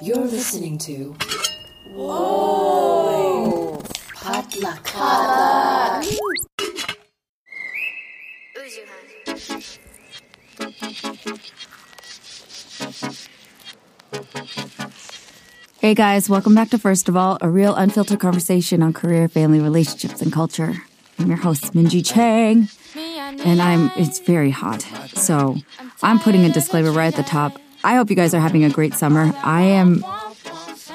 You're listening to. Whoa! Potluck. Potluck. Hey guys, welcome back to First of All, a real unfiltered conversation on career, family, relationships, and culture. I'm your host, Minji Chang, and I'm it's very hot. So I'm putting a disclaimer right at the top. I hope you guys are having a great summer. I am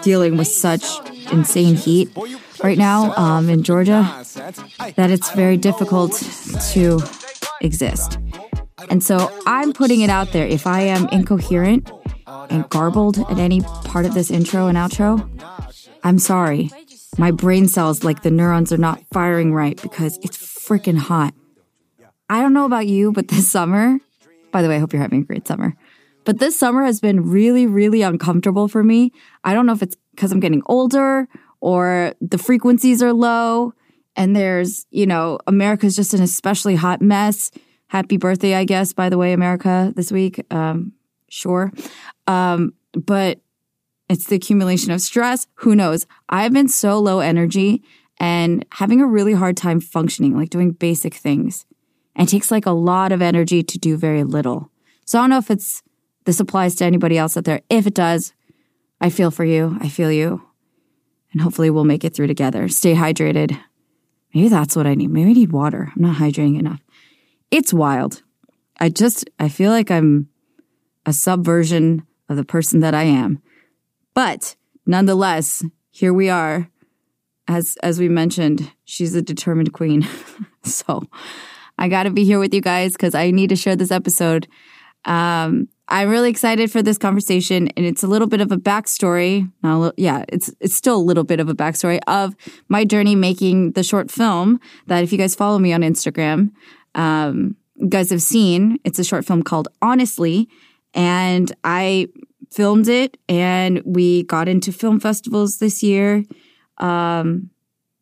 dealing with such insane heat right now um, in Georgia that it's very difficult to exist. And so I'm putting it out there. If I am incoherent and garbled at any part of this intro and outro, I'm sorry. My brain cells, like the neurons, are not firing right because it's freaking hot. I don't know about you, but this summer, by the way, I hope you're having a great summer. But this summer has been really, really uncomfortable for me. I don't know if it's because I'm getting older or the frequencies are low and there's, you know, America's just an especially hot mess. Happy birthday, I guess, by the way, America, this week. Um, sure. Um, but it's the accumulation of stress. Who knows? I've been so low energy and having a really hard time functioning, like doing basic things. And it takes like a lot of energy to do very little. So I don't know if it's this applies to anybody else out there. If it does, I feel for you. I feel you. And hopefully we'll make it through together. Stay hydrated. Maybe that's what I need. Maybe I need water. I'm not hydrating enough. It's wild. I just, I feel like I'm a subversion of the person that I am. But nonetheless, here we are. As, as we mentioned, she's a determined queen. so I got to be here with you guys because I need to share this episode. Um, I'm really excited for this conversation, and it's a little bit of a backstory. A little, yeah, it's it's still a little bit of a backstory of my journey making the short film. That if you guys follow me on Instagram, um, you guys have seen. It's a short film called Honestly, and I filmed it, and we got into film festivals this year. Um,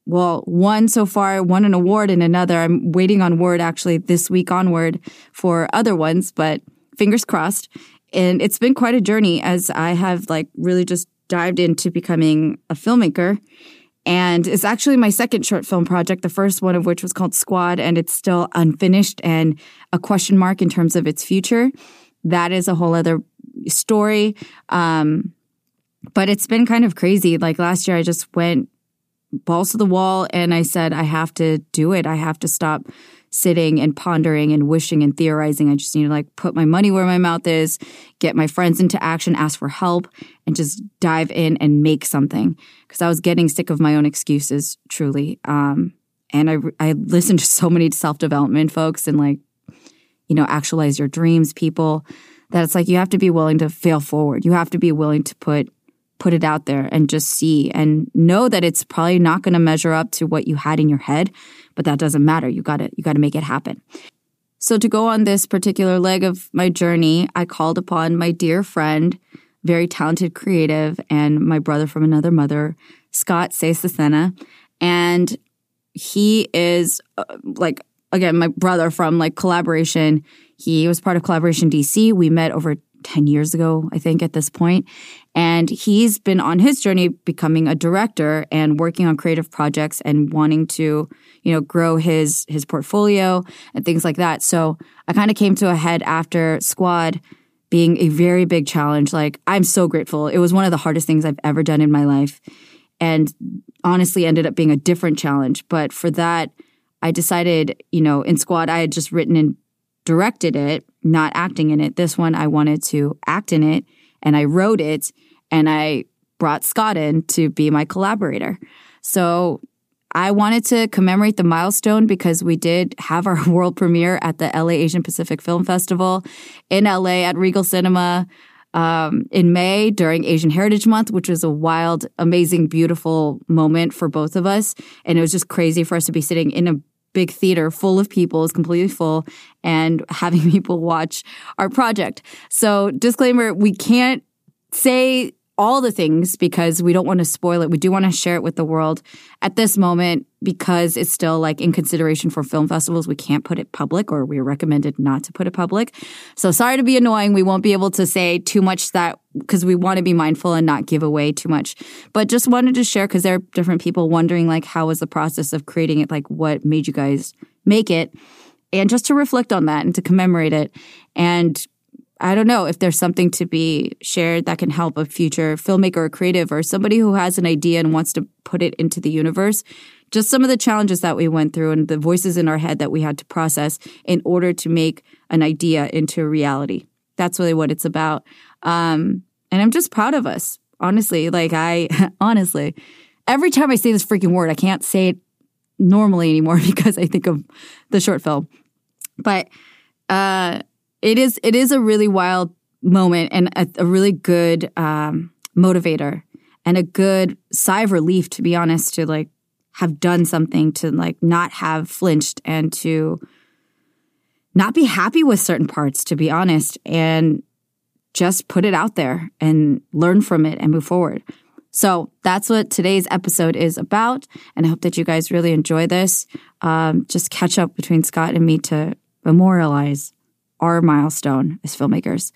well, one so far won an award, and another I'm waiting on word actually this week onward for other ones, but fingers crossed. And it's been quite a journey as I have like really just dived into becoming a filmmaker. And it's actually my second short film project, the first one of which was called Squad, and it's still unfinished and a question mark in terms of its future. That is a whole other story. Um, but it's been kind of crazy. Like last year, I just went balls to the wall and I said, I have to do it. I have to stop sitting and pondering and wishing and theorizing. I just need to like put my money where my mouth is, get my friends into action, ask for help, and just dive in and make something. Because I was getting sick of my own excuses, truly. Um, and I I listened to so many self development folks and like, you know, actualize your dreams, people. That it's like you have to be willing to fail forward. You have to be willing to put put it out there and just see and know that it's probably not going to measure up to what you had in your head, but that doesn't matter. You got to you got to make it happen. So to go on this particular leg of my journey, I called upon my dear friend, very talented creative and my brother from another mother, Scott Sayasithsena, and he is uh, like again my brother from like collaboration. He was part of Kollaboration DC. We met over 10 years ago, I think, at this point. And he's been on his journey becoming a director and working on creative projects and wanting to, you know, grow his his portfolio and things like that. So I kind of came to a head after Squad being a very big challenge. Like I'm so grateful. It was one of the hardest things I've ever done in my life. And honestly ended up being a different challenge. But for that, I decided, you know, in Squad, I had just written and directed it, not acting in it. This one, I wanted to act in it and I wrote it and I brought Scott in to be my collaborator. So I wanted to commemorate the milestone because we did have our world premiere at the LA Asian Pacific Film Festival in LA at Regal Cinema um, in May during Asian Heritage Month, which was a wild, amazing, beautiful moment for both of us. And it was just crazy for us to be sitting in a big theater full of people is completely full and having people watch our project. So disclaimer, we can't say all the things because we don't want to spoil it. We do want to share it with the world. At this moment, because it's still like in consideration for film festivals, we can't put it public or we're recommended not to put it public. So sorry to be annoying. We won't be able to say too much that because we want to be mindful and not give away too much. But just wanted to share because there are different people wondering like how was the process of creating it? Like what made you guys make it? And just to reflect on that and to commemorate it and I don't know if there's something to be shared that can help a future filmmaker or creative or somebody who has an idea and wants to put it into the universe. Just some of the challenges that we went through and the voices in our head that we had to process in order to make an idea into reality. That's really what it's about. Um, and I'm just proud of us, honestly. Like, I, honestly, every time I say this freaking word, I can't say it normally anymore because I think of the short film. But, uh, it is it is a really wild moment and a, a really good um, motivator and a good sigh of relief to be honest to like have done something to like not have flinched and to not be happy with certain parts to be honest and just put it out there and learn from it and move forward. So that's what today's episode is about and i hope that you guys really enjoy this. Um, just catch up between scott and me to memorialize our milestone as filmmakers.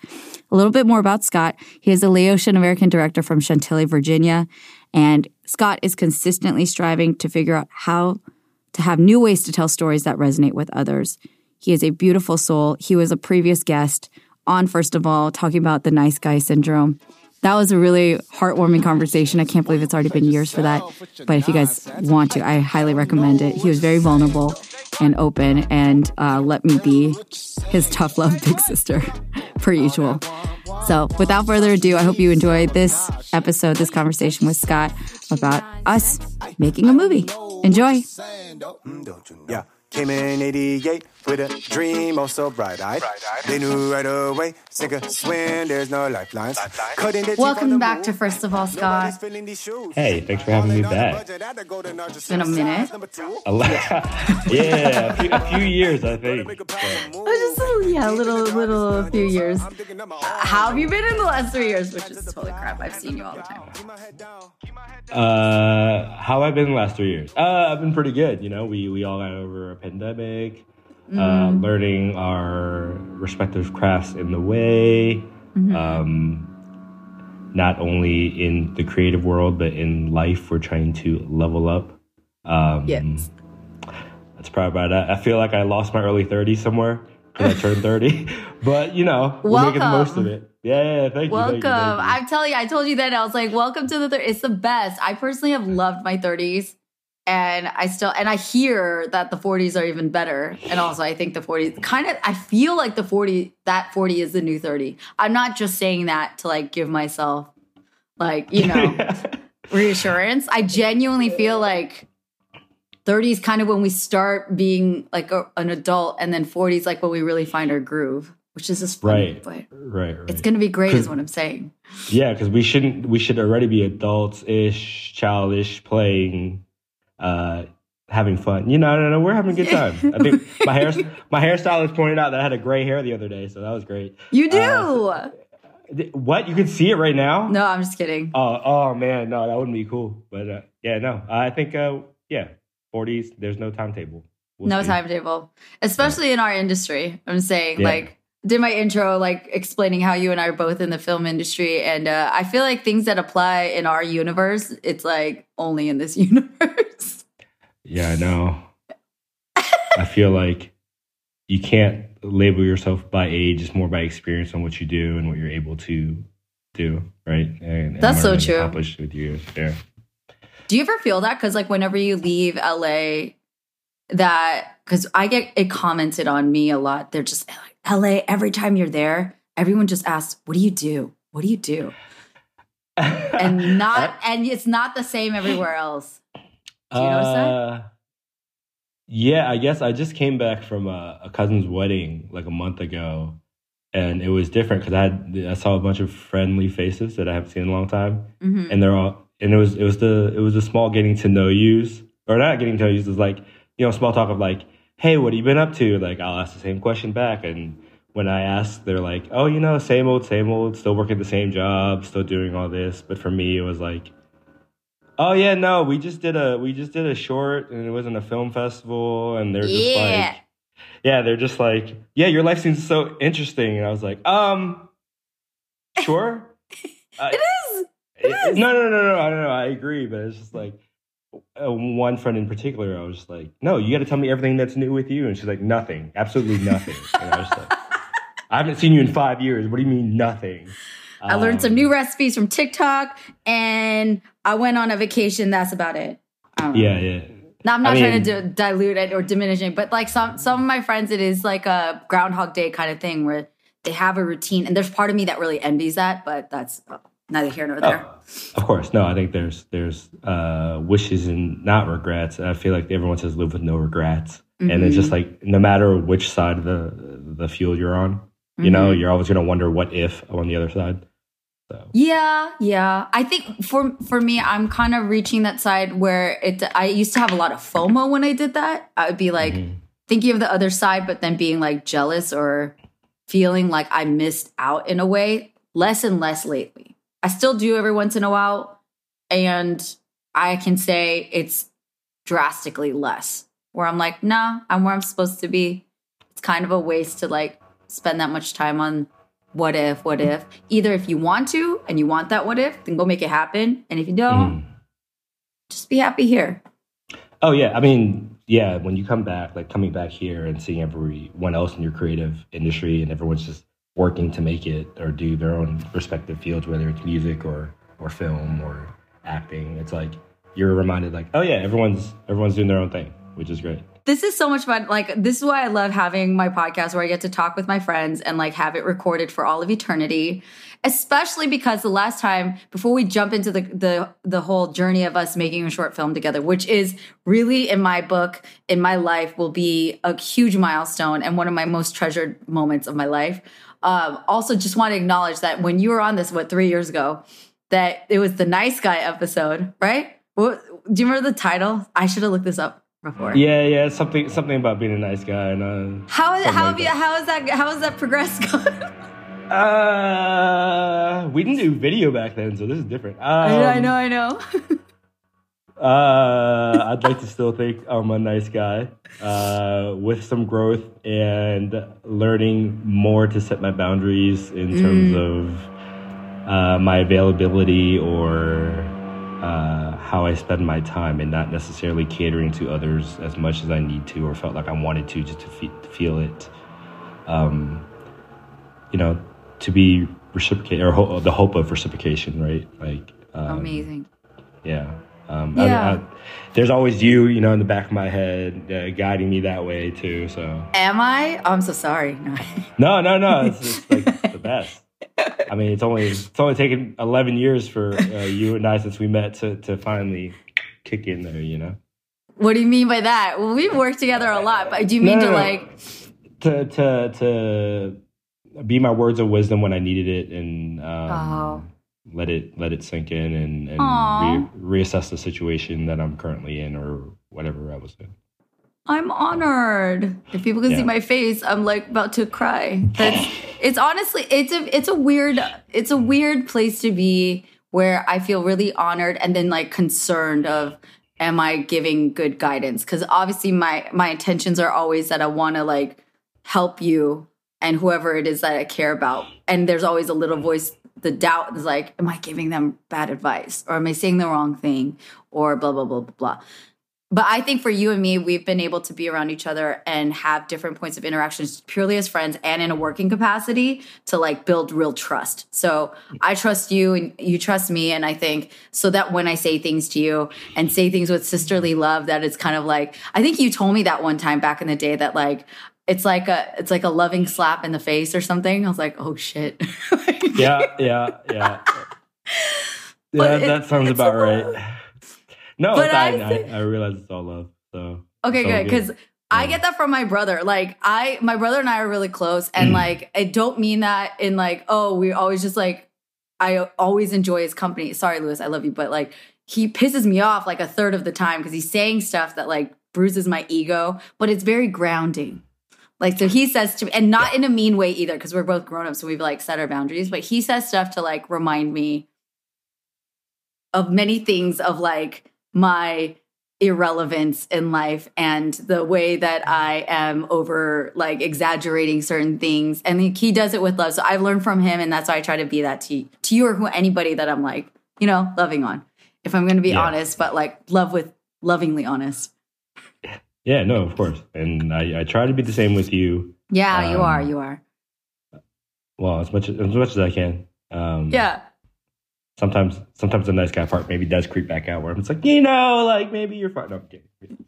A little bit more about Scott. He is a Laotian American director from Chantilly, Virginia. And Scott is consistently striving to figure out how to have new ways to tell stories that resonate with others. He is a beautiful soul. He was a previous guest on First of All talking about the nice guy syndrome. That was a really heartwarming conversation. I can't believe it's already been years for that. But if you guys want to, I highly recommend it. He was very vulnerable and open and uh, let me be his tough love big sister, per usual. So, without further ado, I hope you enjoyed this episode, this conversation with Scott about us making a movie. Enjoy. Yeah. Came in 88 with a dream, oh so bright eyed. They knew right away, sink or swim, there's no lifelines. Welcome back to First of All, Scott. Hey, thanks for having me back. It's been a minute. yeah, a few, a few, years, I think. Just a, yeah, a little, little, a few years. How have you been in the last three years? Which is totally crap. I've seen you all the time. Uh, how I've been the last three years? Uh, I've been pretty good. You know, we we all got over a pandemic, uh, mm. uh, learning our respective crafts in the way. Mm-hmm. Um, not only in the creative world, but in life, we're trying to level up. Um, yes. That's probably about it. I feel like I lost my early 30s somewhere because I turned 30. but, you know, we're welcome. making the most of it. Yeah, yeah thank you. Welcome. Thank you, thank you. I'm telling you, I told you that. I was like, welcome to the 30s. It's the best. I personally have loved my 30s. And I still, and I hear that the 40s are even better. And also, I think the 40s kind of, I feel like the 40, that 40 is the new 30. I'm not just saying that to like give myself, like, you know, reassurance. I genuinely feel like 30 is kind of when we start being like a, an adult, and then 40s is like when we really find our groove, which is just funny, right, but right, right. It's going to be great, is what I'm saying. Yeah, because we shouldn't, we should already be adults ish, childish, playing, uh, having fun. You know, I don't. We're having a good time. I think my hair, my hairstylist pointed out that I had a gray hair the other day, so that was great. You do. Uh, what you can see it right now? No, I'm just kidding. Oh, oh man, no, that wouldn't be cool. But uh, yeah, no, I think uh, yeah, 40s, there's no timetable. We'll no see. timetable, especially yeah. in our industry. I'm saying, yeah. like, did my intro, like, explaining how you and I are both in the film industry. And uh, I feel like things that apply in our universe, it's like only in this universe. Yeah, I know. I feel like you can't label yourself by age, it's more by experience on what you do and what you're able to do, right? And, That's so true. Accomplish with you, yeah. Do you ever feel that? Because like whenever you leave LA, that because I get it commented on me a lot. They're just like LA. Every time you're there, everyone just asks, "What do you do? What do you do?" and not and it's not the same everywhere else. Do you notice that? Uh, yeah, I guess I just came back from a, a cousin's wedding like a month ago, and it was different because I had I saw a bunch of friendly faces that I haven't seen in a long time, mm-hmm. and they're all and it was it was the it was a small getting to know yous or not getting to know yous is like you know small talk of like hey what have you been up to like I'll ask the same question back and when I ask, they're like, "Oh, you know, same old, same old. Still working the same job, still doing all this." But for me, it was like, "Oh yeah, no, we just did a we just did a short, and it was in a film festival, and they're just Yeah. like, yeah, they're just like, yeah, your life seems so interesting." And I was like, "Um, sure." Uh, It is. it- no, no, no, no. I don't know. I agree, but it's just like uh, one friend in particular. I was just like, "No, you got to tell me everything that's new with you." And she's like, "Nothing, absolutely nothing." and I was like, "I haven't seen you in five years. What do you mean nothing?" I learned some Um, new recipes from TikTok and I went on a vacation. That's about it. I. Yeah, yeah. Now, I'm not I trying mean- to d- dilute it or diminish it, but like some some of my friends, it is like a Groundhog Day kind of thing where they have a routine, and there's part of me that really envies that, but that's uh, neither here nor oh, there. Oh, of course, no. I think there's there's uh, wishes and not regrets. I feel like everyone says live with no regrets, and it's just mm-hmm. like no matter which side of the the field you're on, you know, mm-hmm. you're always gonna wonder what if on the other side. So Yeah, yeah. I think for for me, I'm kind of reaching that side where it. I used to have a lot of FOMO when I did that. I would be like mm-hmm. thinking of the other side, but then being like jealous or feeling like I missed out in a way. Less and less lately. I still do every once in a while, and I can say it's drastically less. Where I'm like, nah, I'm where I'm supposed to be. It's kind of a waste to like spend that much time on what if, what if. Either if you want to and you want that what if, then go make it happen. And if you don't, hmm. just be happy here. Oh yeah, I mean, yeah. When you come back, like coming back here and seeing everyone else in your creative industry, and everyone's just working to make it or do their own respective fields, whether it's music or or film or acting, it's like you're reminded, like, oh yeah, everyone's everyone's doing their own thing, which is great. This is so much fun. Like, this is why I love having my podcast where I get to talk with my friends and like have it recorded for all of eternity. Especially because the last time, before we jump into the the the whole journey of us making a short film together, which is really in my book, in my life, will be a huge milestone and one of my most treasured moments of my life. Um, also, just want to acknowledge that when you were on this, what three years ago, that it was the nice guy episode, right? What, do you remember the title? I should have looked this up before. Yeah, yeah. Something something about being a nice guy and uh, How something how like have you, that. how is that how has that progressed? Uh, we didn't do video back then, so this is different. Um, I know, I know. Uh, I'd like to still think I'm a nice guy uh, with some growth and learning more to set my boundaries in terms of uh, my availability or uh, how I spend my time and not necessarily catering to others as much as I need to or felt like I wanted to just to, fe- to feel it. Um, you know, to be reciprocated or ho- the hope of reciprocation, right? Like, um, Amazing. yeah. Um, Yeah. I, I, there's always you, you know, in the back of my head, uh, guiding me that way too. So Am I? Oh, I'm so sorry. no, No. no, no, it's like the best. I mean, it's only it's only taken 11 years for uh, you and I since we met to to finally kick in there. You know, What do you mean by that? Well, we've worked together a lot, but do you mean No, to no, no. like? to to to be my words of wisdom when I needed it, and um, Oh. Let it let it sink in, and and re- reassess the situation that I'm currently in, or whatever I was in. I'm honored. If people can see my face, I'm like about to cry. That's it's honestly it's a it's a weird it's a weird place to be where I feel really honored and then like concerned of am I giving good guidance? Cuz obviously my my intentions are always that I want to like help you and whoever it is that I care about. And there's always a little voice the doubt is like am I giving them bad advice or am I saying the wrong thing or blah blah blah blah blah but I think for you and me, we've been able to be around each other and have different points of interactions purely as friends and in a working capacity to like build real trust. So I trust you and you trust me. And I think so that when I say things to you and say things with sisterly love, that it's kind of like, I think you told me that one time back in the day that like, it's like a it's like a loving slap in the face or something. I was like, oh shit. yeah, yeah, yeah. Yeah, it- that sounds about right. No, But I, I I, I realize it's all love. So Okay, good. Because I get that from my brother. Like I, my brother and I are really close, and mm. like I don't mean that in like, oh, we always just like, I always enjoy his company. Sorry, Lewis, I love you, but like he pisses me off like a third of the time because he's saying stuff that like bruises my ego, but it's very grounding. Like, so he says to me, and not in a mean way either, because we're both grown ups, so we've like set our boundaries, but he says stuff to like remind me of many things of like my irrelevance in life and the way that I am over like exaggerating certain things. And he does it with love. So I've learned from him, and that's why I try to be that to, to you or who anybody that I'm like, you know, loving on. If I'm going to be yeah. honest, but like love with lovingly honest. Yeah, no, of course. And I, I try to be the same with you. Yeah, um, you are. You are. Well, as much as, as much as I can. Um, yeah sometimes sometimes the nice guy part maybe does creep back out where it's like you know like maybe you're fine. No, I'm kidding.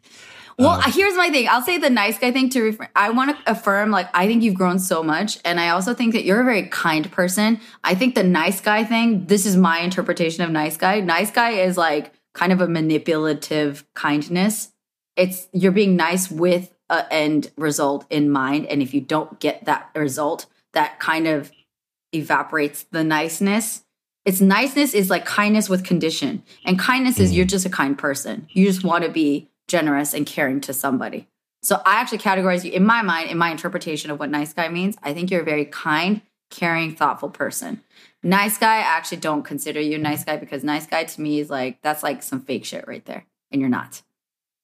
Well, um, here's my thing. I'll say the nice guy thing to refer. I want to affirm, like, I think you've grown so much. And I also think that you're a very kind person. I think the nice guy thing, this is my interpretation of nice guy. Nice guy is like kind of a manipulative kindness. It's you're being nice with an end result in mind. And if you don't get that result, that kind of evaporates the niceness it's niceness is like kindness with condition. And kindness is you're mm-hmm. just a kind person. You just want to be generous and caring to somebody. So I actually categorize you in my mind, in my interpretation of what nice guy means. I think you're a very kind, caring, thoughtful person. Nice guy, I actually don't consider you a nice guy because nice guy to me is like, that's like some fake shit right there. And you're not.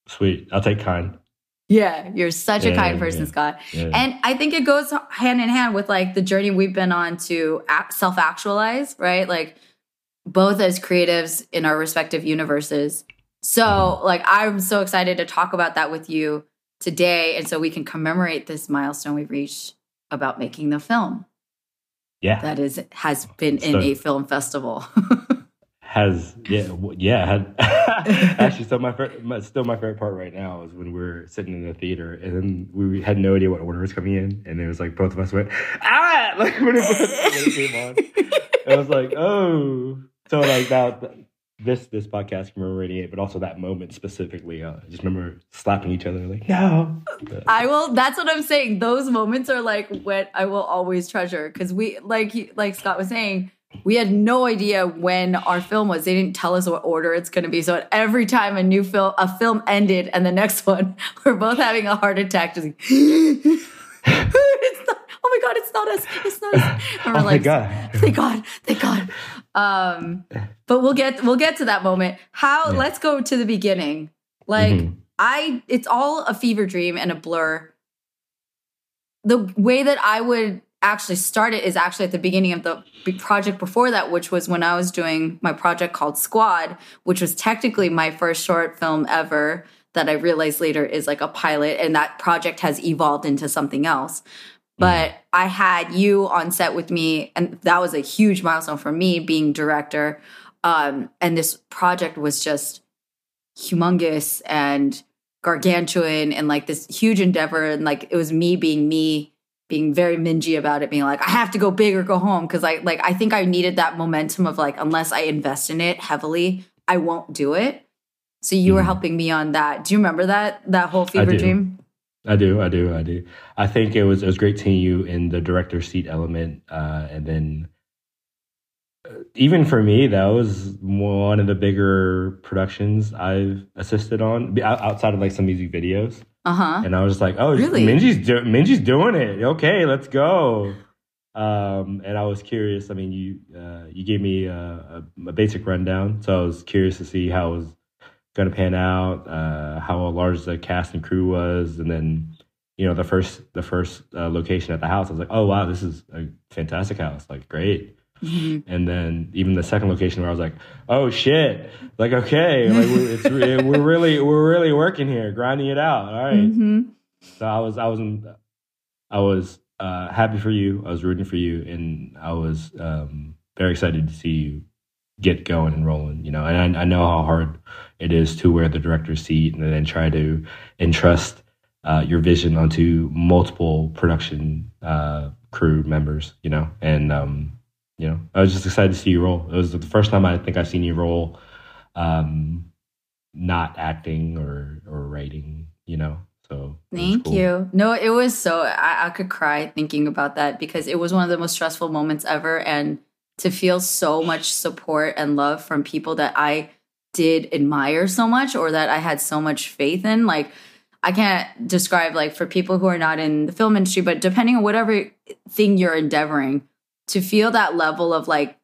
Sweet. I'll take kind. Yeah, you're such yeah, a kind person, yeah, Scott. And I think it goes hand in hand with like the journey we've been on to self actualize, right? Like both as creatives in our respective universes. So, mm-hmm. like, I'm so excited to talk about that with you today. And so we can commemorate this milestone we've reached about making the film. Yeah. That is, has been in a film festival. has yeah yeah had actually so my, still my favorite part right now is when we're sitting in the theater and then we had no idea what order was coming in and it was like both of us went ah like when it, came on it was like oh so like that this this podcast commemorating it, but also that moment specifically. Uh, I just remember slapping each other like, no. I will. That's what I'm saying. Those moments are like what I will always treasure because we like like Scott was saying we had no idea when our film was. They didn't tell us what order it's going to be. So every time a new film, a film ended, and the next one, we're both having a heart attack. Just like, not, oh my god, it's not us. It's not us. And we're oh like, my god, thank God, thank God. Um, but we'll get we'll get to that moment. How? Yeah. Let's go to the beginning. Like mm-hmm. I, it's all a fever dream and a blur. The way that I would actually started is actually at the beginning of the project before that, which was when I was doing my project called Squad, which was technically my first short film ever that I realized later is like a pilot. And that project has evolved into something else. But mm. I had you on set with me, and that was a huge milestone for me being director. Um, and this project was just humongous and gargantuan and like this huge endeavor. And like it was me being me being very Minji about it, being like, I have to go big or go home. Cause I like I think I needed that momentum of like, unless I invest in it heavily, I won't do it. So you mm. were helping me on that. Do you remember that that whole fever dream? I do, I do, I do. I think it was it was great seeing you in the director seat element, uh, and then uh, even for me, that was one of the bigger productions I've assisted on outside of like some music videos. Uh huh. And I was just like, oh, really? Minji's do- Minji's doing it. Okay, let's go. Um, and I was curious. I mean, you uh, you gave me a, a, a, basic rundown, so I was curious to see how it was going to pan out, uh, how large the cast and crew was, and then you know the first the first uh, location at the house. I was like, oh wow, this is a fantastic house. Like great. Mm-hmm. And then even the second location where I was like, "Oh shit!" Like, okay, like we're, it's, we're really we're really working here, grinding it out. All right. mm-hmm. So I was I was I was uh, happy for you. I was rooting for you, and I was um, very excited to see you get going and rolling. You know, and I, I know how hard it is to wear the director's seat and then try to entrust uh, your vision onto multiple production uh, crew members. You know, and um, you know, I was just excited to see you roll. It was the first time I think I've seen you roll, um, not acting or or writing. You know, so thank cool. you. No, it was so I, I could cry thinking about that because it was one of the most stressful moments ever, and to feel so much support and love from people that I did admire so much or that I had so much faith in, like. I can't describe like for people who are not in the film industry, but depending on whatever thing you're endeavoring, to feel that level of like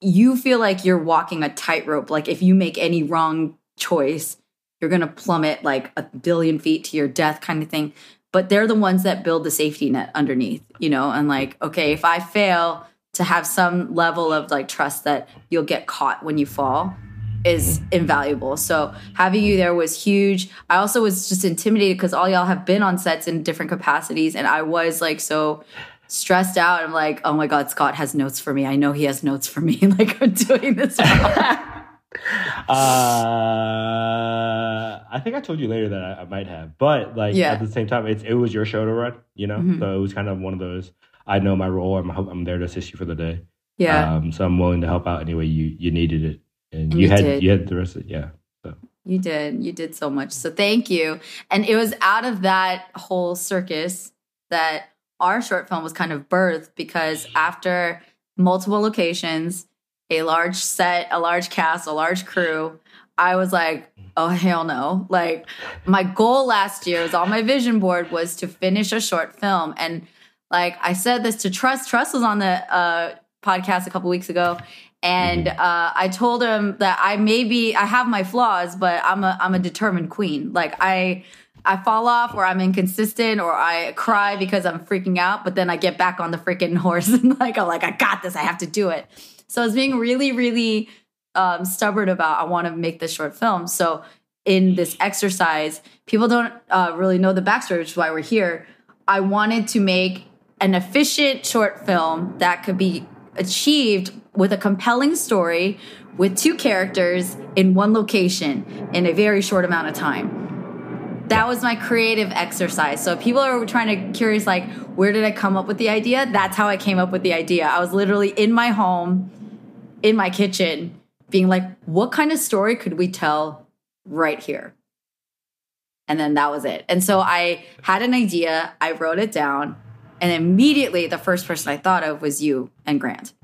you feel like you're walking a tightrope. Like if you make any wrong choice, you're gonna plummet like a billion feet to your death, kind of thing. But they're the ones that build the safety net underneath, you know, and like, okay, if I fail, to have some level of like trust that you'll get caught when you fall is invaluable. So having you there was huge. I also was just intimidated because all y'all have been on sets in different capacities, and I was like so stressed out. I'm like, oh my god, Scott has notes for me. I know he has notes for me. like I'm doing this. uh, I think I told you later that I, I might have, but like Yeah. at the same time, it's it was your show to run, you know. Mhm. So it was kind of one of those. I know my role. I'm I'm there to assist you for the day. yeah, Um, so I'm willing to help out any way you you needed it, and, And you, you had did. you had the rest of it. yeah. So you did. You did so much. So thank you. And it was out of that whole circus that our short film was kind of birthed because after multiple locations, a large set, a large cast, a large crew, I was like, oh hell no. Like my goal last year was on my vision board was to finish a short film. And like I said this to Trust. Trust was on the uh, podcast a couple weeks ago. And uh, I told him that I maybe I have my flaws, but I'm a I'm a determined queen. Like I I fall off or I'm inconsistent or I cry because I'm freaking out, but then I get back on the freaking horse and like I'm like I got this, I have to do it. So I was being really really um, stubborn about I want to make this short film. So in this exercise, people don't uh, really know the backstory, which is why we're here. I wanted to make an efficient short film that could be achieved with a compelling story with two characters in one location in a very short amount of time. That was my creative exercise. So if people are trying to curious like where did I come up with the idea? That's how I came up with the idea. I was literally in my home in my kitchen being like what kind of story could we tell right here? And then that was it. And so I had an idea, I wrote it down, and immediately the first person I thought of was you and Grant.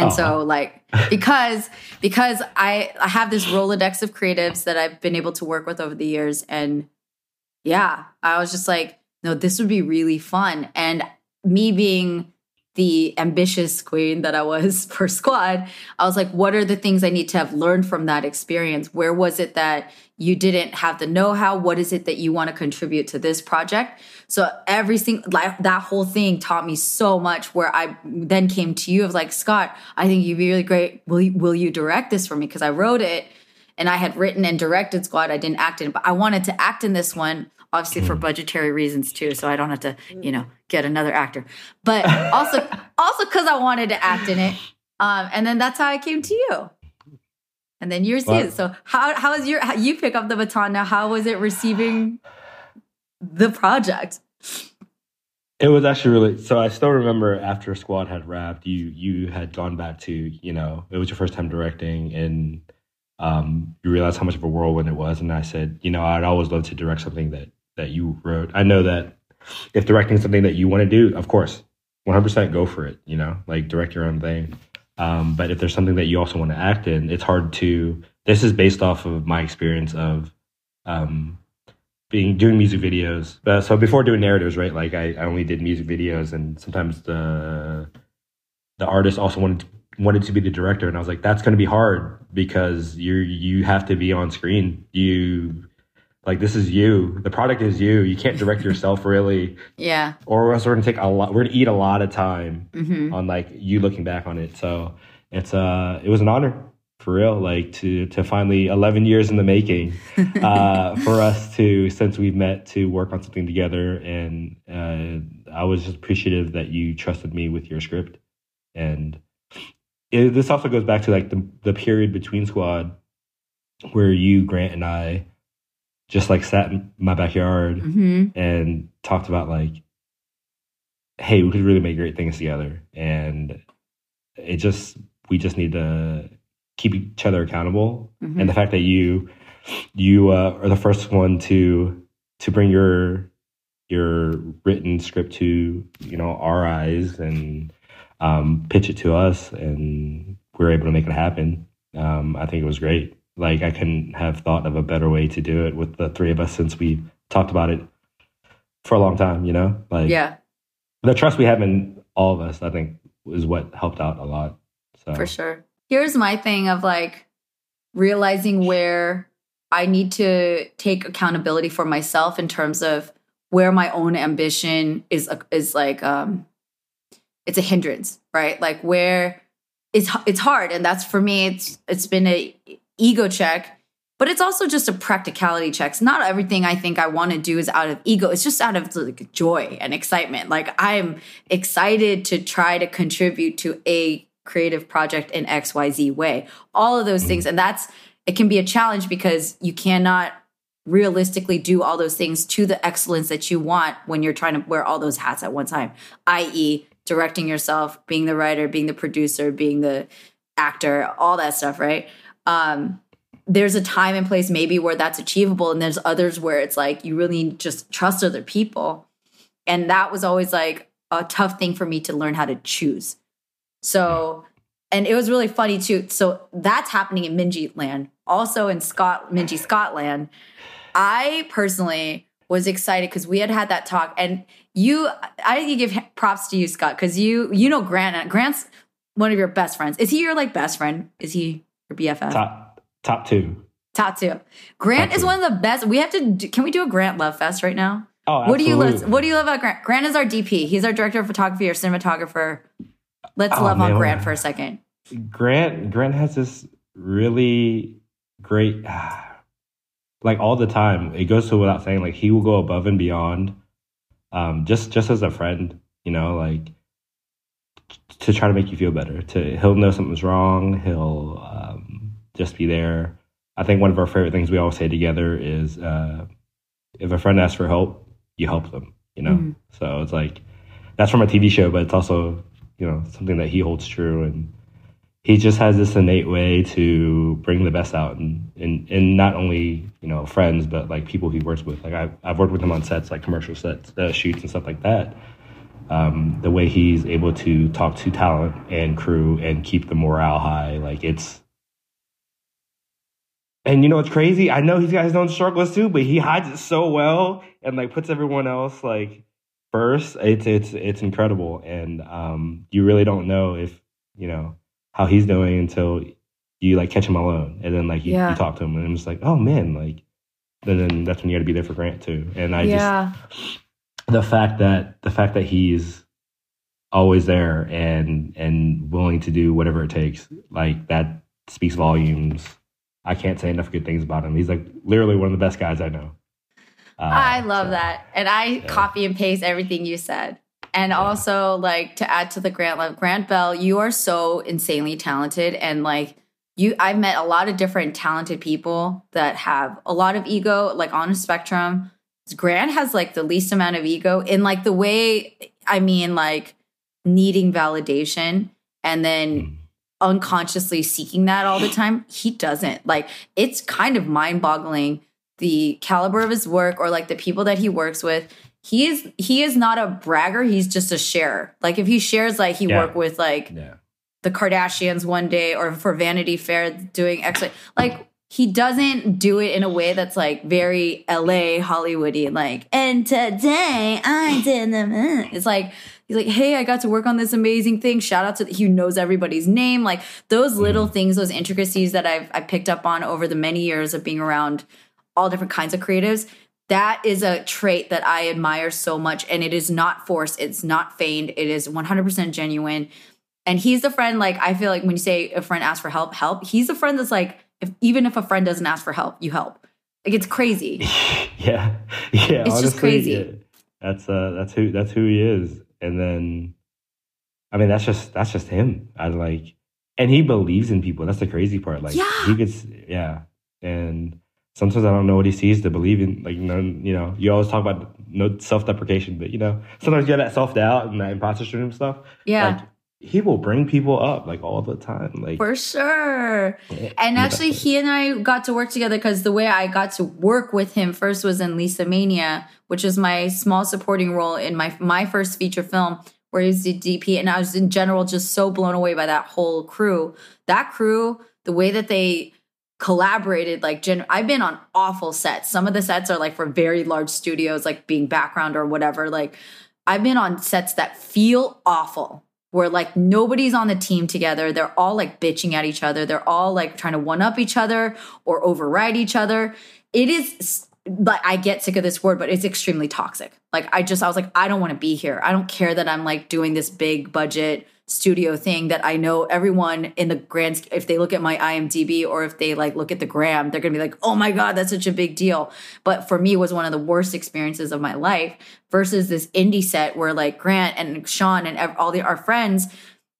And uh-huh. so like because because I I have this Rolodex of creatives that I've been able to work with over the years and yeah, I was just like, no, this would be really fun. And me being the ambitious queen that I was for squad, I was like, what are the things I need to have learned from that experience? Where was it that you didn't have the know how? What is it that you want to contribute to this project? So every single, like that whole thing taught me so much where I then came to you of like, Scott, I think you'd be really great. Will you, will you direct this for me? Cause I wrote it and I had written and directed Squad. I didn't act in it, but I wanted to act in this one, obviously for budgetary reasons too. So I don't have to, you know, get another actor, but also, also because I wanted to act in it. Um, and then that's how I came to you. And then yours Well- is. So how how is your how you pick up the baton now? How was it receiving the project? It was actually really so. I still remember after Squad had wrapped, you you had gone back to you know it was your first time directing, and um, you realize how much of a whirlwind it was. And I said, you know, I'd always love to direct something that that you wrote. I know that if directing something that you want to do, of course, one hundred percent go for it. You know, like direct your own thing. Um, but if there's something that you also want to act in, it's hard to. This is based off of my experience of um, being doing music videos. So before doing narratives, right? Like I, I only did music videos, and sometimes the the artist also wanted to, wanted to be the director, and I was like, that's going to be hard because you you have to be on screen. You like this is you. The product is you. You can't direct yourself really, Yeah. or else we're going to take a lot. We're going to eat a lot of time hmm on like you looking back on it. So it's uh it was an honor for real, like to to finally eleven years in the making uh, for us to since we've met to work on something together, and uh, I was just appreciative that you trusted me with your script, and it, this also goes back to like the the period between Squad, where you Grant and I just like sat in my backyard hmm and talked about like hey we could really make great things together. And it just we just need to keep each other accountable. Mhm. and the fact that you you uh, are the first one to to bring your your written script to you know our eyes and um, pitch it to us and we were able to make it happen um, i think it was great like I couldn't have thought of a better way to do it with the three of us since we talked about it for a long time. You know, like Yeah, the trust we have in all of us, I think, is what helped out a lot. So for sure. Here's my thing of like realizing where I need to take accountability for myself in terms of where my own ambition is is like um it's a hindrance, right? Like where it's it's hard and that's for me it's it's been a ego check but it's also just a practicality check. Not everything I think I want to do is out of ego. It's just out of like joy and excitement. Like I'm excited to try to contribute to a creative project in XYZ way. All of those things. And that's it can be a challenge because you cannot realistically do all those things to the excellence that you want when you're trying to wear all those hats at one time, i.e., directing yourself, being the writer, being the producer, being the actor, all that stuff, right? Um, there's a time and place maybe where that's achievable, and there's others where it's like you really just trust other people. And that was always like a tough thing for me to learn how to choose. So, and it was really funny too. So that's happening in Minji land. Also in Scott Minji Scotland, I personally was excited because we had had that talk, and you, I think you give props to you, Scott, because you, you know, Grant. Uh, Grant's one of your best friends. Is he your like best friend? Is he your BFF? top top two. Top two. Grant Top is two. one of the best. We have to. Do, can we do a Grant love fest right now? Oh, What do you love? absolutely. What do you love about Grant? Grant is our DP. He's our director of photography or cinematographer. Let's Oh, love man, on Grant for a second. Grant Grant has this really great ah, like all the time. It goes to without saying like he will go above and beyond um just just as a friend, you know, like to try to make you feel better. To he'll know something's wrong, he'll um just be there. I think one of our favorite things we always say together is uh if a friend asks for help, you help them, you know. Mhm. So it's like that's from a TV show, but it's also, you know, something that he holds true and he just has this innate way to bring the best out in, in, in not only you know friends but like people he works with. Like I've, I've worked with him on sets like commercial sets uh, shoots and stuff like that. Um, the way he's able to talk to talent and crew and keep the morale high like it's and you know what's crazy? I know he's got his own struggles too but he hides it so well and like puts everyone else like first. It's it's it's incredible. And um you really don't know if you know how he's doing until you like catch him alone. And then like you, Yeah. you talk to him and I'm just like oh man like and then that's when you got to be there for Grant too. And I yeah, just the fact that the fact that he's always there and and willing to do whatever it takes like that speaks volumes. I can't say enough good things about him. He's like literally one of the best guys I know. Uh, I love so- that, and I copy and paste everything you said. And also, like to add to the Grant love, Grant Bell, you are so insanely talented, and like you, I've met a lot of different talented people that have a lot of ego, like on a spectrum. Grant has like the least amount of ego in like the way I mean, like needing validation and then hmm. unconsciously seeking that all the time. He doesn't. Like it's kind of mind boggling the caliber of his work or like the people that he works with. He is he is not a bragger, he's just a sharer. Like if he shares like he Yeah. worked with like yeah the Kardashians one day or for Vanity Fair doing X like he doesn't do it in a way that's like very LA Hollywoody like and today I did them it's like he's like hey I got to work on this amazing thing shout out to he knows everybody's name like those mm-hmm. little things those intricacies that I've I picked up on over the many years of being around all different kinds of creatives that is a trait that I admire so much and it is not forced it's not feigned it is 100% genuine and he's the friend, like, I feel like when you say a friend asks for help, help, he's the friend that's like, if, even if a friend doesn't ask for help, you help. Like, it's crazy. yeah yeah It's just crazy. that's uh that's who that's who he is and then i mean that's just that's just him i like and he believes in people that's the crazy part like Yeah. he gets yeah and sometimes i don't know what he sees to believe in like you know you always talk about no self-deprecation but you know sometimes you get that self-doubt and that imposter syndrome stuff Yeah. like he will bring people up like all the time like For sure. Yeah. And actually, he and I got to work together because the way I got to work with him first was in Lisa Mania, which is my small supporting role in my my first feature film, where he's the DP. And I was in general just so blown away by that whole crew. That crew, the way that they collaborated like gen- I've been on awful sets. Some of the sets are like for very large studios like being background or whatever. Like I've been on sets that feel awful where like nobody's on the team together. They're all like bitching at each other. They're all like trying to one up each other or override each other. It is like I get sick of this word, but it's extremely toxic. Like I just I was like I don't want to be here. I don't care that I'm like doing this big budget studio thing that I know everyone in the grand if they look at my IMDb or if they like look at the gram, they're going to be like, "Oh my god, that's such a big deal." But for me was one of the worst experiences of my life versus this indie set where like Grant and Sean and all the our friends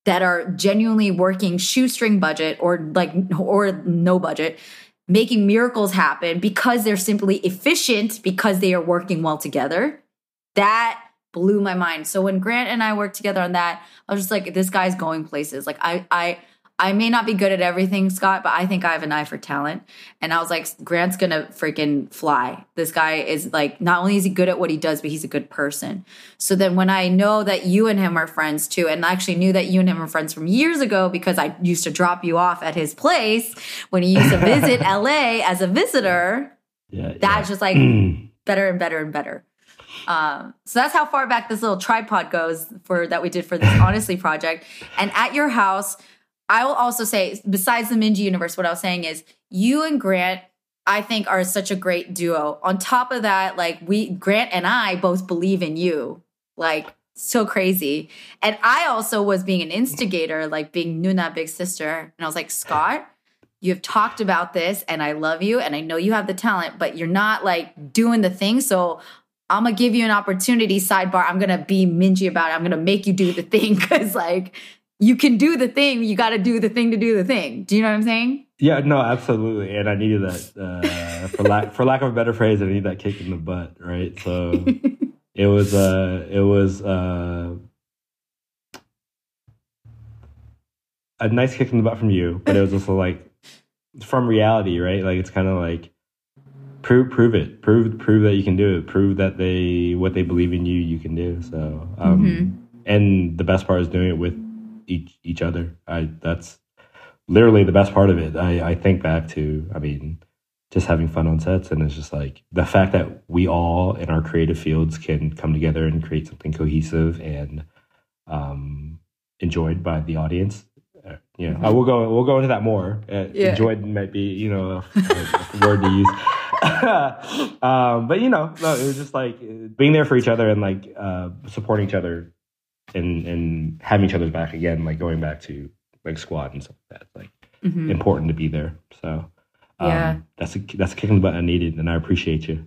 that are genuinely working shoestring budget or like or no budget making miracles happen because they're simply efficient because they are working well together. That blew my mind. So when Grant and I worked together on that, I was just like, this guy's going places. Like I I I may not be good at everything, Scott, but I think I have an eye for talent. And I was like, Grant's gonna freaking fly. This guy is like, not only is he good at what he does, but he's a good person. So then when I know that you and him are friends too, and I actually knew that you and him were friends from years ago because I used to drop you off at his place when he used to visit LA as a visitor. Yeah. That's just like better and better and better. Um, so that's how far back this little tripod goes for that we did for this honestly project. And at your house, I will also say, besides the Minji universe, what I was saying is you and Grant, I think, are such a great duo. On top of that, like we, Grant and I both believe in you. Like, so crazy. And I also was being an instigator, like being Nuna big sister. And I was like, Scott, you have talked about this and I love you and I know you have the talent, but you're not like doing the thing. So I'm gonna give you an opportunity, sidebar. I'm gonna be Minji about it. I'm gonna make you do the thing because like you can do the thing. You got to do the thing to do the thing. Do you know what I'm saying? Yeah, no, absolutely. And I needed that uh, for lack for lack of a better phrase. I need that kick in the butt, right? So it was uh it was uh a nice kick in the butt from you, but it was also like from reality, right? Like it's kind of like prove prove it, prove prove that you can do it, prove that they what they believe in you, you can do. So, um, mm-hmm. and the best part is doing it with each each other. I that's literally the best part of it. I, I think back to, I mean, just having fun on sets, and it's just like the fact that we all in our creative fields can come together and create something cohesive and um, enjoyed by the audience. Uh, yeah, mm-hmm. I will go. We'll go into that more. Uh, yeah. Enjoyed might be, you know, a, a word to use. um, but you know, no, it was just like being there for each other and like uh, supporting each other and and having each other's back again, like going back to like squad and stuff like that. Like mm-hmm. important to be there. So um, yeah, that's a that's a kick in the butt I needed, and I appreciate you.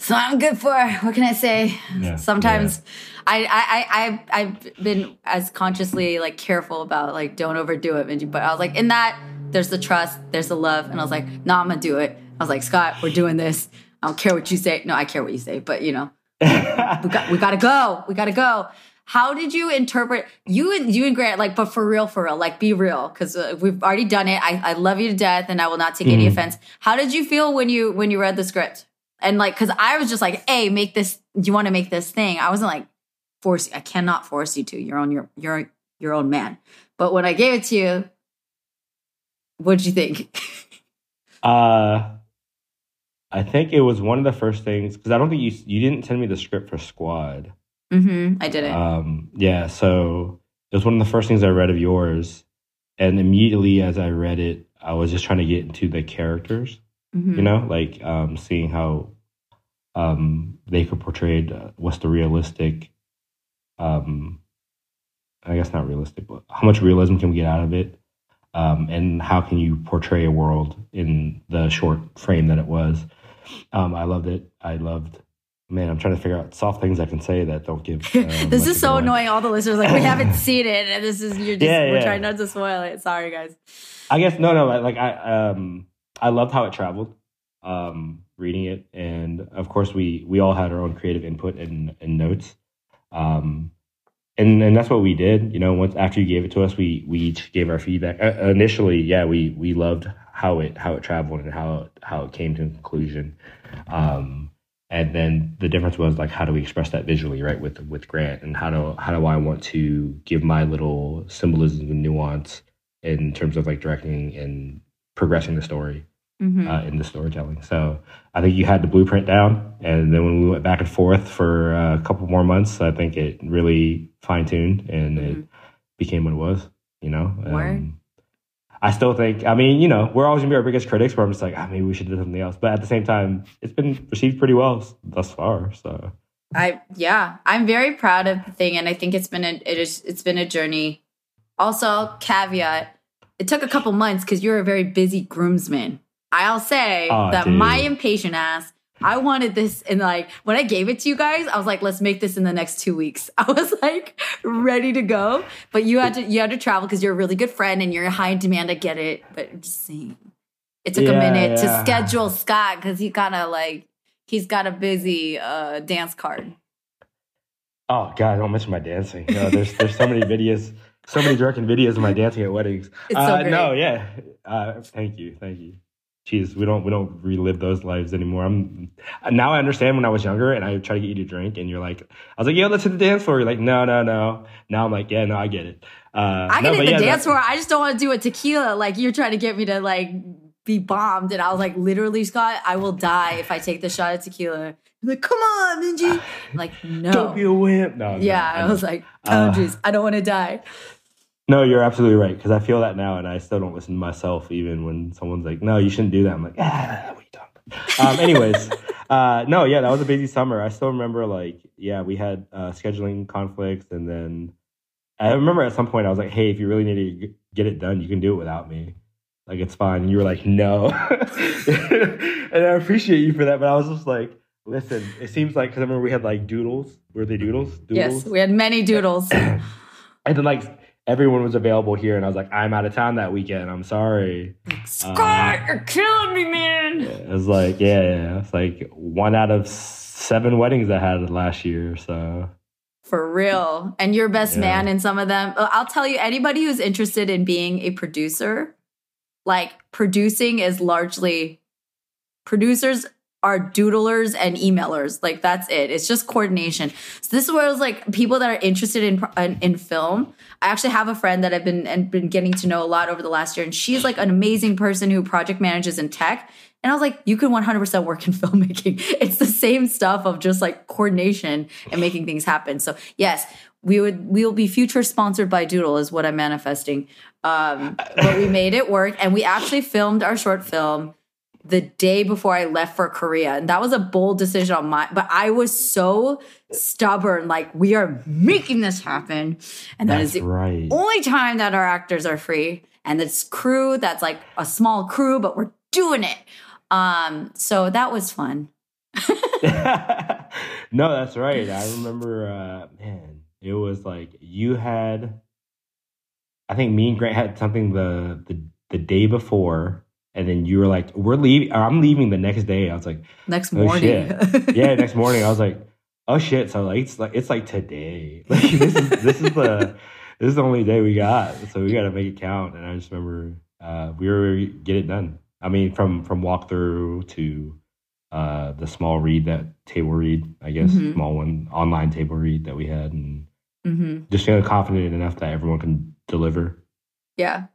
So I'm good for what can I say? Yeah, Sometimes yeah. I, I I I've been as consciously like careful about like don't overdo it, but I was like in that there's the trust, there's the love, and I was like, no, nah, I'm gonna do it. I was like, Scott, we're doing this. I don't care what you say. No, I care what you say, but you know, we got we gotta go. We gotta go. How did you interpret you and you and Grant like, but for real, for real, like be real because uh, we've already done it. I, I love you to death, and I will not take mm. any offense. How did you feel when you when you read the script and like because I was just like, hey, make this. You want to make this thing? I wasn't like force. I cannot force you to. You're on your you're your own man. But when I gave it to you, what did you think? uh I think it was one of the first things because I don't think you you didn't send me the script for Squad. Mm-hmm. I didn't. Um, yeah, so it was one of the first things I read of yours, and immediately as I read it, I was just trying to get into the characters. Mm-hmm. You know, like um, seeing how um, they could portray uh, what's the realistic. Um, I guess not realistic, but how much realism can we get out of it? Um, and how can you portray a world in the short frame that it was? Um, I loved it. I loved Man, I'm trying to figure out soft things I can say that don't give. Um, this is so away. annoying. All the listeners like we haven't seen it, and this is you're just yeah, we're trying not to spoil it. Sorry, guys. I guess no, no. Like I, um, I loved how it traveled. Um, reading it, and of course we we all had our own creative input and, and notes. Um, and and that's what we did. You know, once after you gave it to us, we we each gave our feedback. Uh, initially, yeah, we we loved how it how it traveled and how how it came to a conclusion. Um, and then the difference was like how do we express that visually right with with grant and how do how do i want to give my little symbolism and nuance in terms of like directing and progressing the story mm-hmm. uh, in the storytelling. So I think you had the blueprint down, and then when we went back and forth for a couple more months, I think it really fine tuned and mm-hmm. it became what it was. You know, um, I still think. I mean, you know, we're always gonna be our biggest critics. But I'm just like, ah, maybe we should do something else. But at the same time, it's been received pretty well thus far. So I yeah, I'm very proud of the thing, and I think it's been a it is it's been a journey. Also, caveat: it took a couple months because you're a very busy groomsman. I'll say oh, that dude. my impatient ass I wanted this and like when I gave it to you guys, I was like, let's make this in the next two weeks. I was like ready to go. But you had to you had to travel because you're a really good friend and you're high in demand. I get it. But I'm just saying. It took yeah, a minute yeah. to schedule Scott because he kinda like he's got a busy uh, dance card. Oh God, don't mention my dancing. No, there's there's so many videos, so many jerking videos of my dancing at weddings. It's so uh, great. No, yeah. Uh, thank you, thank you geez, we don't we don't relive those lives anymore. I'm now I understand when I was younger and I try to get you to drink and you're like, I was like, yo, let's hit the dance floor. You're like, no, no, no. Now I'm like, yeah, no, I get it. Uh, I get no, the yeah, dance floor. I just don't want to do a tequila. Like you're trying to get me to like be bombed, and I was like, literally, Scott, I will die if I take the shot of tequila. Like, come on, Minji. like, no. Don't be a wimp. No. Yeah, no, I was like, boundaries. Uh, I don't want to die. No, you're absolutely right because I feel that now, and I still don't listen to myself even when someone's like, "No, you shouldn't do that." I'm like, "Ah, what are you talking?" Um, anyways, uh, no, yeah, that was a busy summer. I still remember, like, yeah, we had uh, scheduling conflicts, and then I remember at some point I was like, "Hey, if you really need to get it done, you can do it without me. Like, it's fine." And you were like, "No," and I appreciate you for that, but I was just like. Listen, it seems like because I remember we had like doodles. Were they doodles? doodles? Yes, we had many doodles. and then like everyone was available here, and I was like, I'm out of town that weekend. I'm sorry. Scott, uh, you're killing me, man. It was like, yeah, yeah, it's like one out of seven weddings I had last year. So for real, and your best yeah. man in some of them. I'll tell you, anybody who's interested in being a producer, like producing is largely producers are doodlers and emailers. Like that's it. It's just coordination. So this is where it's like people that are interested in, in in, film. I actually have a friend that I've been and been getting to know a lot over the last year, and she's like an amazing person who project manages in tech. And I was like, you can 100% work in filmmaking. It's the same stuff of just like coordination and making things happen. So yes, we would we will be future sponsored by Doodle is what I'm manifesting. Um, but we made it work, and we actually filmed our short film the day before I left for Korea. And that was a bold decision on my but I was so stubborn, like we are making this happen. And that that's the right. only time that our actors are free. And this crew that's like a small crew, but we're doing it. Um, so that was fun. no, that's right. I remember uh man, it was like you had I think me and Grant had something the the the day before and then you were like, "We're leaving." I'm leaving the next day. I was like, "Next oh, morning." Yeah, next morning. I was like, "Oh shit!" So like, it's like it's like today. Like this is this is the this is the only day we got. So we got to make it count. And I just remember uh, we were get it done. I mean, from from walkthrough to uh, the small read that table read, I guess mm-hmm. small one online table read that we had, and mm-hmm. just feeling confident enough that everyone can deliver. Yeah,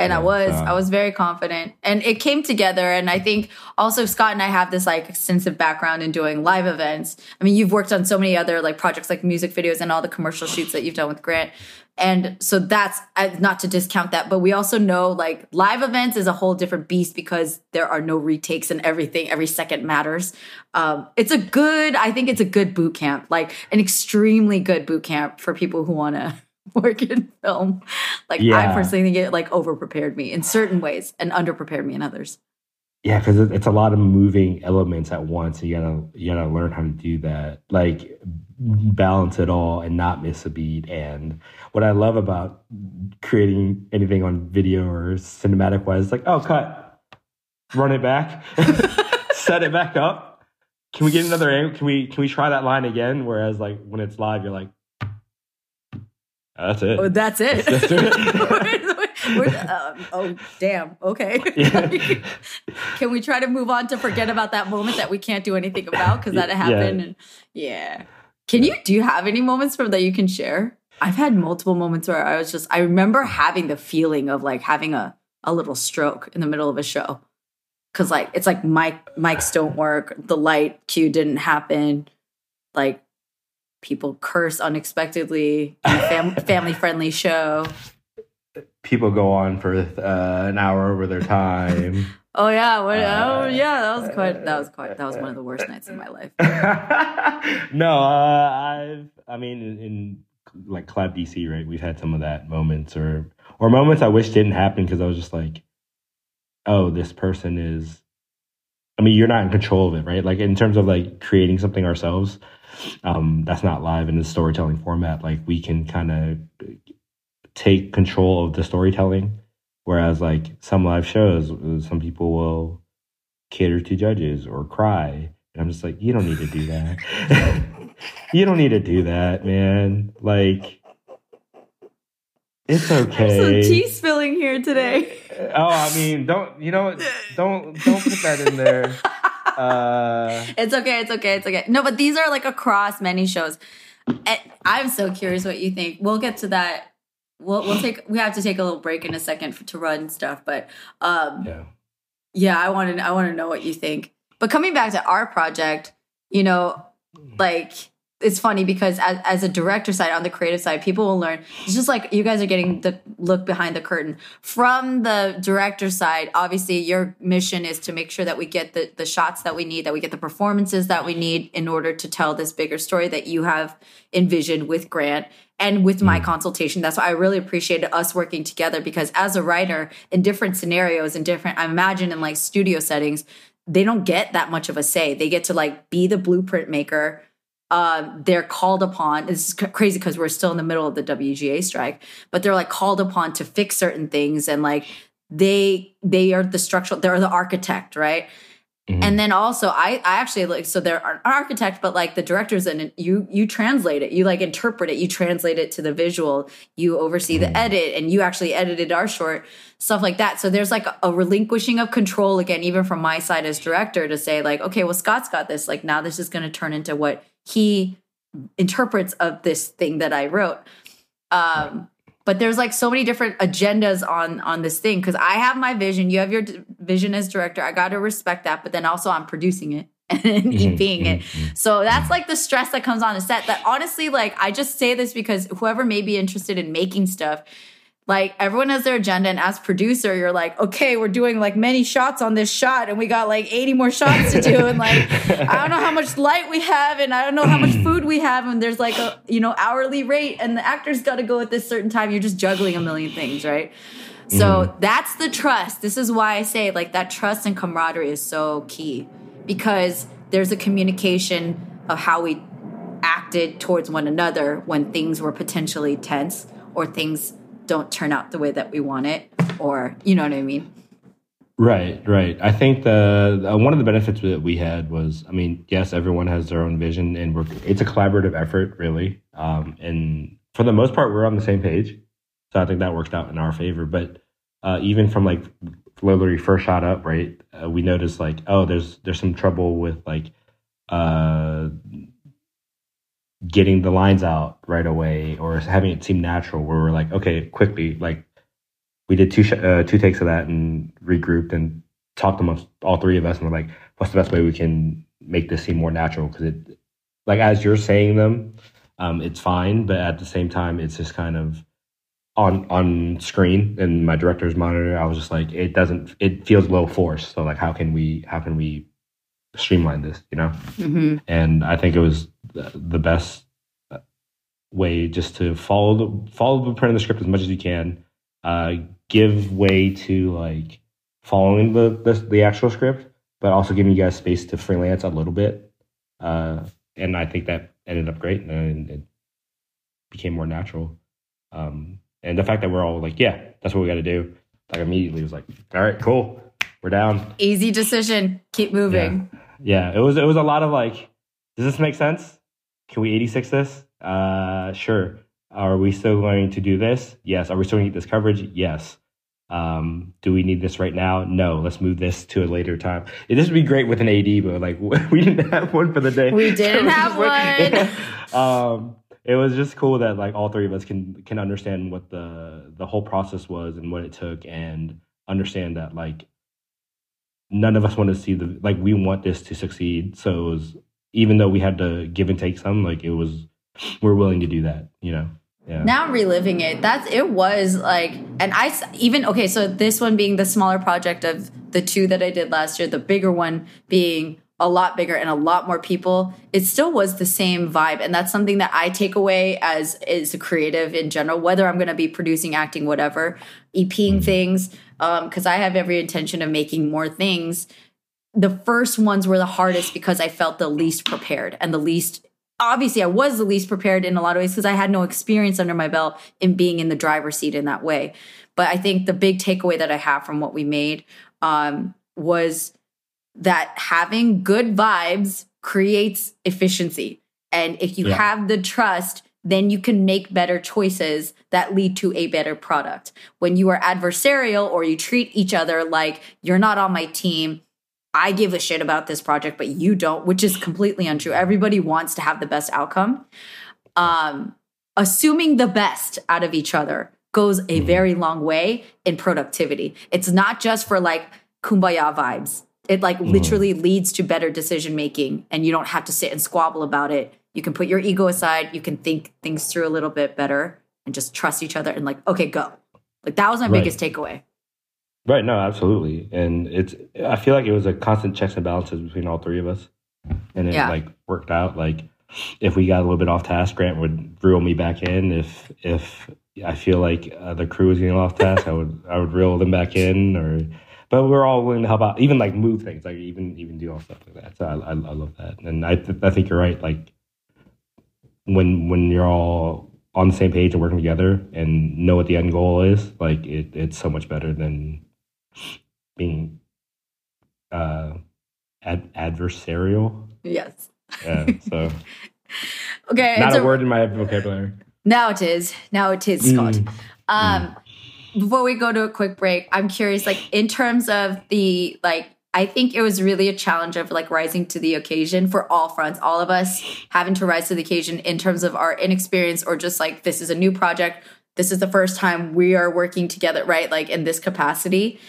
and yeah, I was I was very confident and it came together and I think also Scott and I have this like extensive background in doing live events. I mean you've worked on so many other like projects like music videos and all the commercial shoots that you've done with Grant. And so that's not to discount that, but we also know like live events is a whole different beast because there are no retakes and everything. Every second matters. Um, it's a good, I think it's a good boot camp, like an extremely good boot camp for people who want to work in film. Like yeah. I personally think it like over prepared me in certain ways and under prepared me in others. Yeah, because it's a lot of moving elements at once. You gotta you gotta learn how to do that, like balance it all and not miss a beat. And what I love about creating anything on video or cinematic wise, like oh cut, run it back, set it back up. Can we get another angle? Can we can we try that line again? Whereas like when it's live, you're like, that's it. Oh, that's it. That's uh, oh, damn. Okay. Yeah. Can we try to move on to forget about that moment that we can't do anything about because that happened? Yeah. And, yeah. Can you, do you have any moments from that you can share? I've had multiple moments where I was just, I remember having the feeling of like having a a little stroke in the middle of a show because like it's like mic mics don't work, the light cue didn't happen, like people curse unexpectedly in a fam- family friendly show. People go on for uh, an hour over their time. Oh yeah, what, oh yeah, that was quite that was quite that was one of the worst nights of my life. no, uh, I've I mean in, in like Club DC, right? We've had some of that moments or or moments I wish didn't happen because I was just like, oh, this person is. I mean, you're not in control of it, right? Like in terms of like creating something ourselves, um, that's not live in the storytelling format. Like we can kind of take control of the storytelling, whereas like some live shows, some people will cater to judges or cry, and I'm just like, you don't need to do that. you don't need to do that, man. Like it's okay. Some tea spilling here today. Oh, I mean, don't you know? Don't don't put that in there. Uh, it's okay. It's okay. It's okay. No, but these are like across many shows. And I'm so curious what you think. We'll get to that. We'll we'll take. We have to take a little break in a second for, to run stuff, but um, yeah, yeah. I want to. I want to know what you think. But coming back to our project, you know, like it's funny because as, as a director side on the creative side people will learn. It's just like you guys are getting the look behind the curtain. From the director side obviously your mission is to make sure that we get the, the shots that we need that we get the performances that we need in order to tell this bigger story that you have envisioned with grant and with my mm. consultation. That's why i really appreciated us working together because as a writer in different scenarios and different i imagine in like studio settings they don't get that much of a say. They get to like be the blueprint maker uh, they're called upon. This is crazy because we're still in the middle of the WGA strike, but they're like called upon to fix certain things and like they they are the structural. They're the architect, right? Mm-hmm. And then also, I I actually like so they're an architect, but like the directors and you you translate it, you like interpret it, you translate it to the visual, you oversee mm-hmm. the edit, and you actually edited our short stuff like that. So there's like a relinquishing of control again, even from my side as director, to say like, okay, well Scott's got this. Like now this is going to turn into what he interprets of this thing that I wrote. Um, but there's like so many different agendas on on this thing because I have my vision, you have your d- vision as director. I got to respect that, but then also I'm producing it and mm-hmm, being it. Mm-hmm. So that's like the stress that comes on the set. That honestly, like I just say this because whoever may be interested in making stuff, like everyone has their agenda and as producer you're like okay we're doing like many shots on this shot and we got like 80 more shots to do and like i don't know how much light we have and i don't know how much food we have and there's like a you know hourly rate and the actor's got to go at this certain time. You're just juggling a million things right? So mm. that's the trust. This is why i say like that trust and camaraderie is so key because there's a communication of how we acted towards one another when things were potentially tense or things don't turn out the way that we want it or you know what i mean? Right right. I think the one of the benefits that we had was i mean yes everyone has their own vision and we're it's a collaborative effort really. Um, and for the most part we're on the same page. So i think that worked out in our favor. But uh, even from like literally first shot up right uh, we noticed like oh there's there's some trouble with like uh getting the lines out right away or having it seem natural where we're like okay quickly like we did two sh- uh, two takes of that and regrouped and talked amongst all three of us and we're like what's the best way we can make this seem more natural? Because it like as you're saying them um, it's fine but at the same time it's just kind of on on screen and my director's monitor i was just like it doesn't it feels low force. So like how can we how can we streamline this you know? Mm-hmm. and i think it was the best way just to follow the follow the print of the script as much as you can. Uh, give way to like following the, the, the actual script, but also giving you guys space to freelance a little bit. Uh, and I think that ended up great, and it became more natural. Um, and the fact that we're all like, yeah, that's what we got to do. Like immediately was like, all right, cool, we're down. Easy decision. Keep moving. Yeah. yeah, it was it was a lot of like, does this make sense? Can we 86 this? Uh, sure. Are we still going to do this? Yes. Are we still going to get this coverage? Yes. Um, do we need this right now? No. Let's move this to a later time. It, this would be great with an AD, but like we didn't have one for the day. We didn't have one. um, it was just cool that like all three of us can can understand what the the whole process was and what it took and understand that like none of us want to see the like we want this to succeed. So it was even though we had to give and take some, like it was we're willing to do that, you know. Yeah. Now I'm reliving it. That's it was like, and I even okay. So this one being the smaller project of the two that I did last year, the bigger one being a lot bigger and a lot more people. It still was the same vibe, and that's something that I take away as is a creative in general. Whether I'm going to be producing, acting, whatever, EPing mm-hmm. things, because um, I have every intention of making more things. The first ones were the hardest because I felt the least prepared and the least obviously I was the least prepared in a lot of ways because I had no experience under my belt in being in the driver's seat in that way. But I think the big takeaway that I have from what we made um, was that having good vibes creates efficiency. And if you yeah. have the trust, then you can make better choices that lead to a better product. When you are adversarial or you treat each other like you're not on my team, I give a shit about this project, but you don't, which is completely untrue. Everybody wants to have the best outcome. Um, assuming the best out of each other goes a mm-hmm. very long way in productivity. It's not just for like kumbaya vibes. It like mm. literally leads to better decision making and you don't have to sit and squabble about it. You can put your ego aside, you can think things through a little bit better and just trust each other and like, okay, go. Like that was my right. biggest takeaway. Right. No, absolutely. And it's, I feel like it was a constant checks and balances between all three of us. And it yeah. like worked out. Like if we got a little bit off task, Grant would reel me back in. If, if I feel like uh, the crew was getting off task, I would, I would reel them back in or, but we're all willing to help out, even like move things, like even, even do all stuff like that. So I, I, I love that. And I, th- I think you're right. Like when, when you're all on the same page and working together and know what the end goal is, like it, it's so much better than being uh, ad- adversarial. Yes. Yeah. So. okay. Not a, a, word in my vocabulary. Now it is. Now it is, Scott. Mm. Um, mm. Before we go to a quick break, I'm curious, like in terms of the like I think it was really a challenge of like rising to the occasion for all fronts, all of us having to rise to the occasion in terms of our inexperience or just like this is a new project this is the first time we are working together, right? Like in this capacity.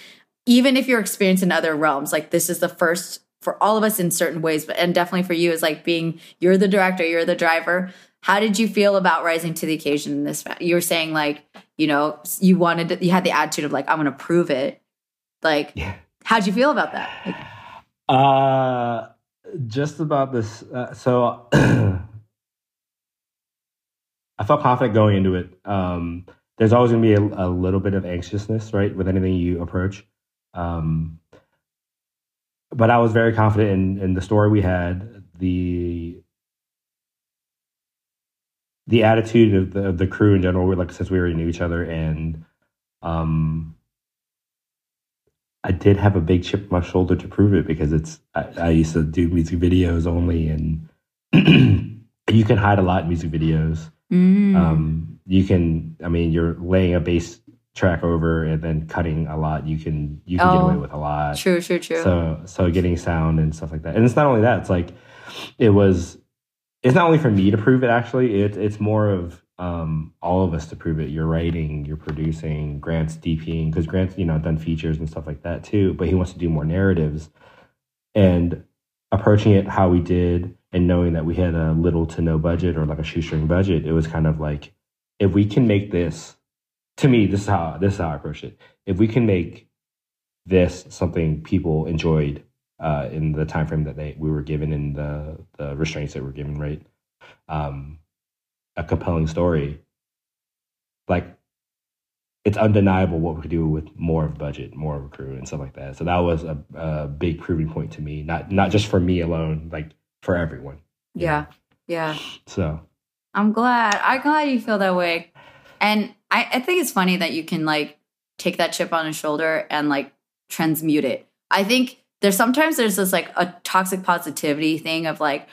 Even if you're experienced in other realms, like this is the first for all of us in certain ways, but and definitely for you is like being you're the director, you're the driver. How did you feel about rising to the occasion in this? You were saying like, you know, you wanted to, you had the attitude of like, I'm to prove it. Like, yeah. how'd you feel about that? Like, uh, just about this. Uh, so I felt confident going into it. Um, there's always going to be a, a, little bit of anxiousness, right, with anything you approach. Um, but I was very confident in, in the story we had, the the attitude of the, of the crew in general. Like since we already knew each other, and um, I did have a big chip on my shoulder to prove it because it's I, I used to do music videos only, and you can hide a lot in music videos. Mm. Um, you can, I mean, you're laying a bass track over and then cutting a lot. You can you can oh, get away with a lot. True, true, true. So so getting sound and stuff like that. And it's not only that. It's like it was. It's not only for me to prove it. Actually, it, it's more of um, all of us to prove it. You're writing, you're producing, Grant's DPing because Grant's you know done features and stuff like that too. But he wants to do more narratives and approaching it how we did and knowing that we had a little to no budget or like a shoestring budget, it was kind of like, if we can make this, to me, this is how this is how I approach it. If we can make this something people enjoyed uh, in the time frame that they we were given in the the restraints that were given, right? Um, a compelling story, like it's undeniable what we could do with more of budget, more of a crew, and stuff like that. So that was a, a big proving point to me, not not just for me alone, like for everyone. Yeah. Know? Yeah. So I'm glad. I'm glad you feel that way. And I, I think it's funny that you can like take that chip on his shoulder and like transmute it. I think there's sometimes there's this like a toxic positivity thing of like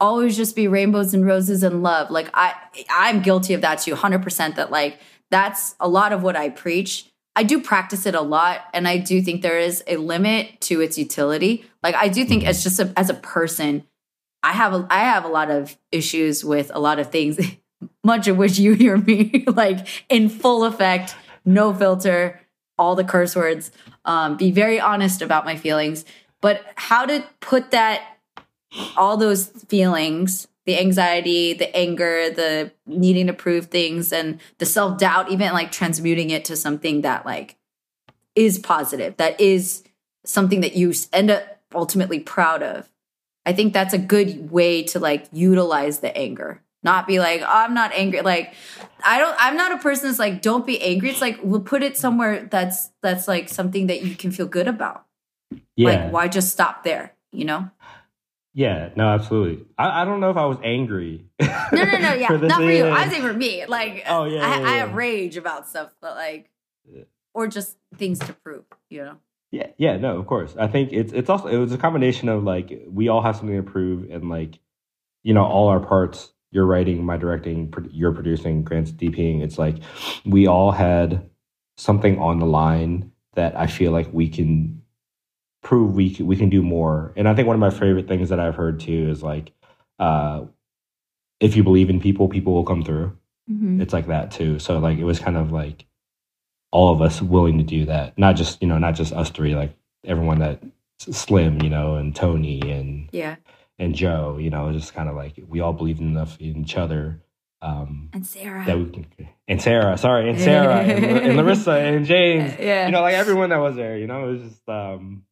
always just be rainbows and roses and love. Like I I'm guilty of that too, 100% that like that's a lot of what I preach. I do practice it a lot and I do think there is a limit to its utility. Like I do think mm-hmm. as just a, as a person I have a, I have a lot of issues with a lot of things, much of which you hear me like in full effect, no filter, all the curse words, um, be very honest about my feelings, but how to put that, all those feelings, the anxiety, the anger, the needing to prove things, and the self doubt, even like transmuting it to something that like is positive, that is something that you end up ultimately proud of. I think that's a good way to like utilize the anger. Not be like, oh, I'm not angry. Like, I don't. I'm not a person that's like, don't be angry. It's like we'll put it somewhere that's that's like something that you can feel good about. Yeah. Like, why just stop there? You know? Yeah, no, absolutely. I, I don't know if I was angry. No, no, no. Yeah, for not for you. Yeah. I say for me. Like, Oh, yeah, I, yeah, I have rage about stuff, but like, Yeah. or just things to prove. You know? Yeah, yeah, no, of course. I think it's it's also it was a combination of like we all have something to prove, and like you know all our parts. You're writing, my directing, you're producing, Grant's DPing. It's like we all had something on the line that I feel like we can prove we can, we can do more. And I think one of my favorite things that I've heard too is like, uh, if you believe in people, people will come through. Mm-hmm. It's like that too. So like it was kind of like all of us willing to do that, not just you know not just us three, like everyone that Slim, you know, and Tony and Yeah. And Joe, you know, just kind of like we all believed enough in each other. Um, And Sarah. that we can, and Sarah, sorry, and Sarah, and, and Larissa, and James, Yeah. you know, like everyone that was there, you know, it was just, um,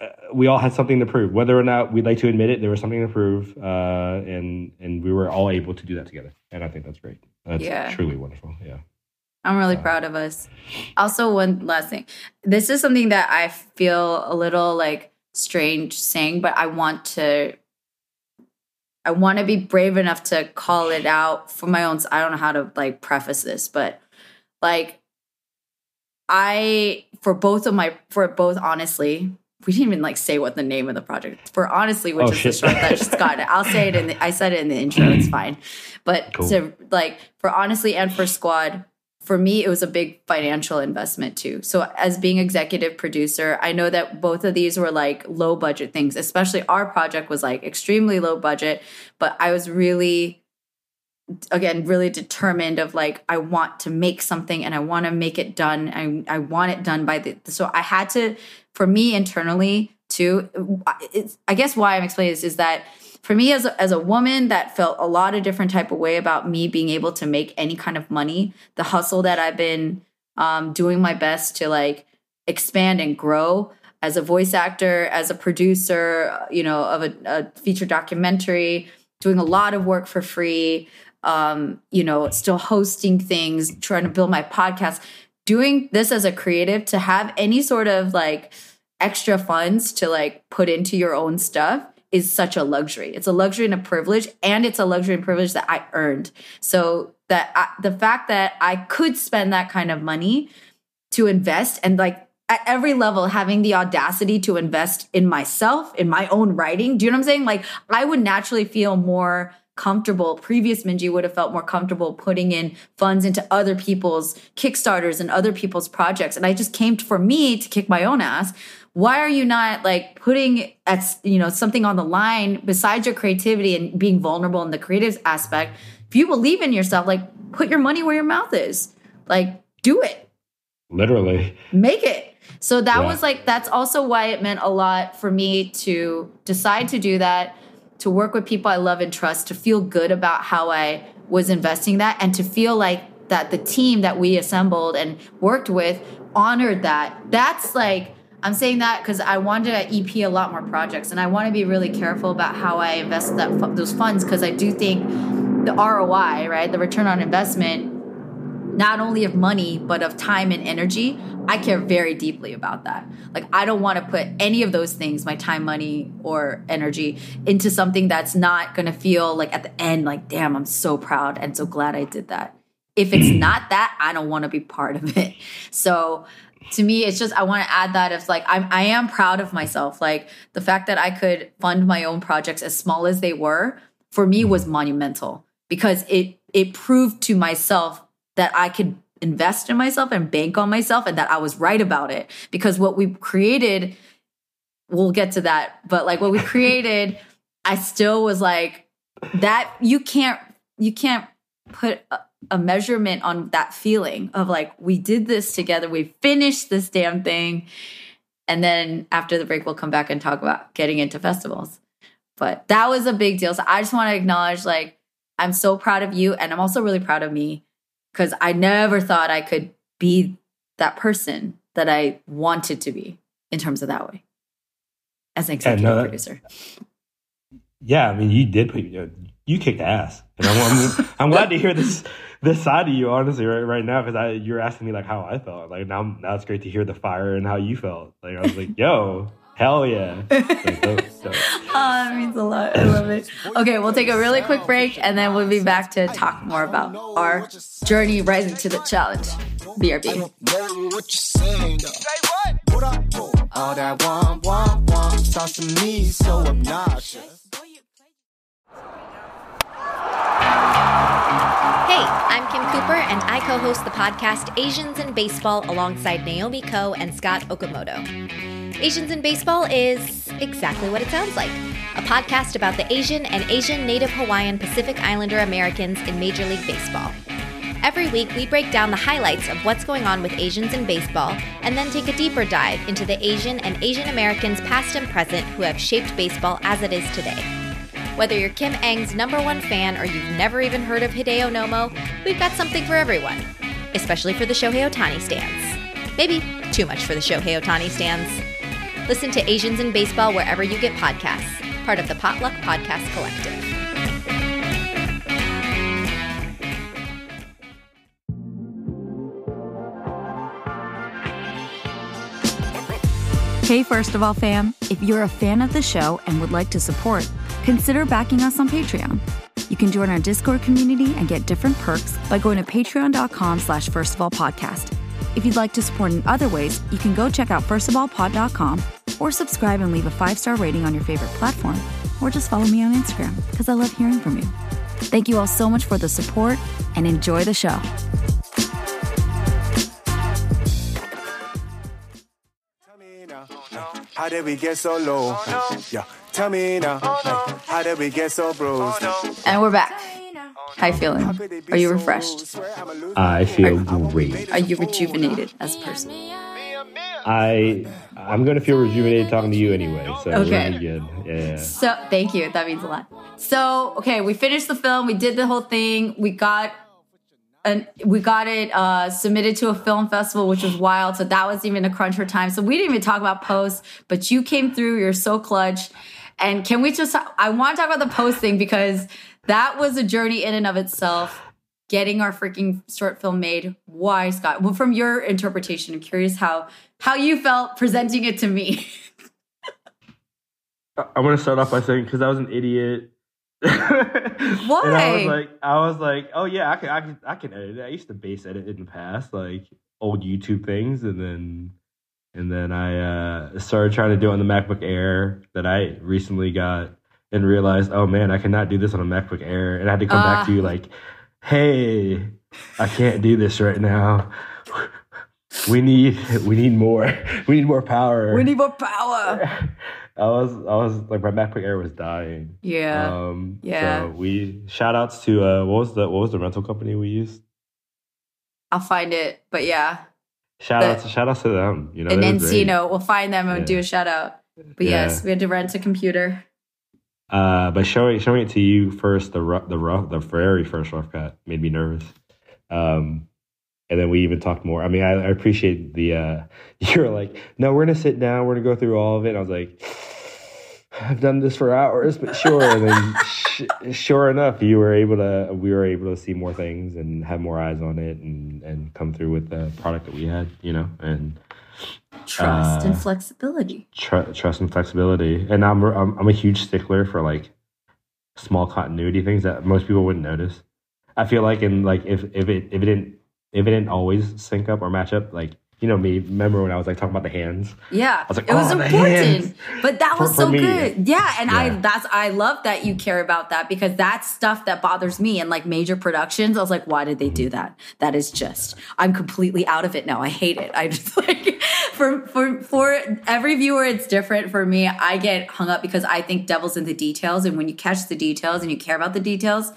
uh, we all had something to prove, whether or not we'd like to admit it, there was something to prove, uh, and, and we were all able to do that together. And I think that's great. That's Yeah. truly wonderful. Yeah. I'm really Uh, proud of us. Also, one last thing. This is something that I feel a little like strange saying, but I want to I want to be brave enough to call it out for my own I don't know how to like preface this, but like I for both of my for both honestly, we didn't even like say what the name of the project for honestly, which Oh, is shit. the short that just got it. I'll say it in the I said it in the intro, it's fine. But Cool. to like for honestly and for squad, for me it was a big financial investment too. So as being executive producer, I know that both of these were like low budget things, especially our project was like extremely low budget, but I was really again really determined of like I want to make something and I want to make it done. I I want it done by the so I had to for me internally too. I guess why I'm explaining this is that for me as a, as a woman that felt a lot of different type of way about me being able to make any kind of money, the hustle that I've been um, doing my best to like expand and grow as a voice actor, as a producer, you know, of a, a feature documentary, doing a lot of work for free, um, you know, still hosting things, trying to build my podcast, doing this as a creative to have any sort of like extra funds to like put into your own stuff is such a luxury. It's a luxury and a privilege, and it's a luxury and privilege that I earned. So that I, the fact that I could spend that kind of money to invest and like at every level having the audacity to invest in myself in my own writing do you know what i'm saying like i would naturally feel more comfortable previous minji would have felt more comfortable putting in funds into other people's kickstarters and other people's projects and i just came for me to kick my own ass why are you not like putting at you know something on the line besides your creativity and being vulnerable in the creative aspect if you believe in yourself like put your money where your mouth is like do it Literally. make it. So that Yeah. was like that's also why it meant a lot for me to decide to do that, to work with people I love and trust, to feel good about how I was investing that and to feel like that the team that we assembled and worked with honored that. That's like I'm saying that because I wanted to EP a lot more projects, and I want to be really careful about how I invest that those funds because I do think the ROI, right, the return on investment, not only of money but of time and energy i care very deeply about that. Like i don't want to put any of those things my time money or energy into something that's not going to feel like at the end like damn i'm so proud and so glad i did that. If it's not that i don't want to be part of it. So to me it's just i want to add that it's like I'm, i am proud of myself like the fact that i could fund my own projects as small as they were for me was monumental because it it proved to myself that I could invest in myself and bank on myself and that I was right about it. Because what we created, we'll get to that, but like what we created, I still was like, that you can't, you can't put, a measurement on that feeling of like we did this together, we finished this damn thing. And then after the break, we'll come back and talk about getting into festivals. But that was a big deal. So I just want to acknowledge like I'm so proud of you and I'm also really proud of me because I never thought I could be that person that I wanted to be in terms of that way as an executive no, that- uh, producer. Yeah, I mean, you did put you, you kicked ass, and I'm, I'm, I'm glad to hear this this side of you, honestly, right right now, because I you're asking me like how I felt. Like now, now it's great to hear the fire and how you felt. Like I was like, yo, hell yeah. Like, dope, dope. Oh, that means a lot. I love it. Okay, we'll take a really quick break and then we'll be back to talk more about our journey rising to the challenge. BRB. know what you're saying. What up? All that want, want, want starts to me so obnoxious. Hey, I'm Kim Cooper, and I co host the podcast Asians in Baseball alongside Naomi Ko and Scott Okamoto. Asians in Baseball is exactly what it sounds like a podcast about the Asian and Asian Native Hawaiian Pacific Islander Americans in Major League Baseball. Every week, we break down the highlights of what's going on with Asians in baseball and then take a deeper dive into the Asian and Asian Americans past and present who have shaped baseball as it is today. Whether you're Kim Ng's number one fan or you've never even heard of Hideo Nomo, we've got something for everyone, especially for the Shohei Ohtani stands. Maybe too much for the Shohei Ohtani stands. Listen to Asians in Baseball wherever you get podcasts, part of the Potluck Podcast Collective. Hey, first of all, fam, if you're a fan of the show and would like to support, consider backing us on Patreon. You can join our Discord community and get different perks by going to patreon.com slash first of all podcast. If you'd like to support in other ways, you can go check out firstofallpod.com or subscribe and leave a five-star rating on your favorite platform, or just follow me on Instagram because I love hearing from you. Thank you all so much for the support and enjoy the show. How did we get so low? Yeah, tell me now, how did we get so bruised? And we're back. How you feeling? Are you refreshed? I feel great. Are you rejuvenated as a person? I I'm gonna feel rejuvenated talking to you anyway. So Okay. really good. Yeah. So thank you. That means a lot. So okay, we finished the film. We did the whole thing. We got and we got it uh, submitted to a film festival, which was wild. So that was even a crunch for time. So we didn't even talk about posts, but you came through. You're so clutch. And can we just? I want to talk about the post thing because that was a journey in and of itself. Getting our freaking short film made. Why, Scott? Well, from your interpretation, I'm curious how how you felt presenting it to me. I want to start off by saying because I was an idiot. Why? And I was like, I was like, oh yeah, I can, I can, I can edit it. I used to base edit in the past, like old YouTube things, and then, and then I uh, started trying to do it on the MacBook Air that I recently got, and realized, oh man, I cannot do this on a MacBook Air, and I had to come Ah. back to you like, hey, I can't do this right now. We need, we need more. We need more power. we need more power. I was I was like my MacBook Air was dying. Yeah. Um Yeah. so we shout outs to uh what was the what was the rental company we used? I'll find it. But yeah. Shout The- to shout outs to them. You know, and they were great. Encino. We'll find them and Yeah. do a shout out. But Yeah. yes, we had to rent a computer. Uh but showing showing it to you first, the rough the rough the very first rough cut made me nervous. Um and then we even talked more. I mean, I, I appreciate the uh you're like, no, we're gonna sit down, we're gonna go through all of it. And I was like, I've done this for hours, but sure. And then, sh- sure enough, you were able to. We were able to see more things and have more eyes on it, and and come through with the product that we had. You know, and Trust and Uh, flexibility. tr- trust and flexibility. And I'm, I'm I'm a huge stickler for like small continuity things that most people wouldn't notice. I feel like in like if if it if it didn't if it didn't always sync up or match up, like you know me. Remember when I was like talking about the hands? Yeah, was like, it was "Oh, important, but that was for so me. good. Yeah, and I that's I love that you care about that because that's stuff that bothers me And like major productions. I was like, why did they do mm-hmm. that? That is just I'm completely out of it now. I hate it. I just like for for for every viewer, it's different. For me, I get hung up because I think devil's in the details, and when you catch the details and you care about the details,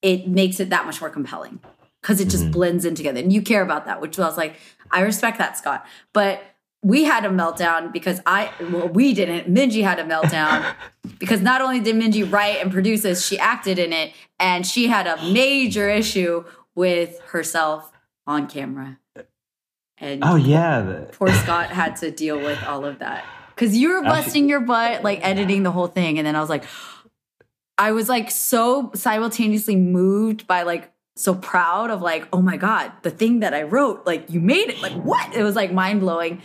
it makes it that much more compelling. Because it just Mm-hmm. blends in together. And you care about that, which I was like, I respect that, Scott. But we had a meltdown because I, well, we didn't. Minji had a meltdown because not only did Minji write and produce this, she acted in it, and she had a major issue with herself on camera. And Oh yeah, poor Scott had to deal with all of that because you were busting your butt, like editing the whole thing, and then I was like, I was like so simultaneously moved by like so proud of like, oh my god, the thing that I wrote, like you made it, like what? It was like mind blowing.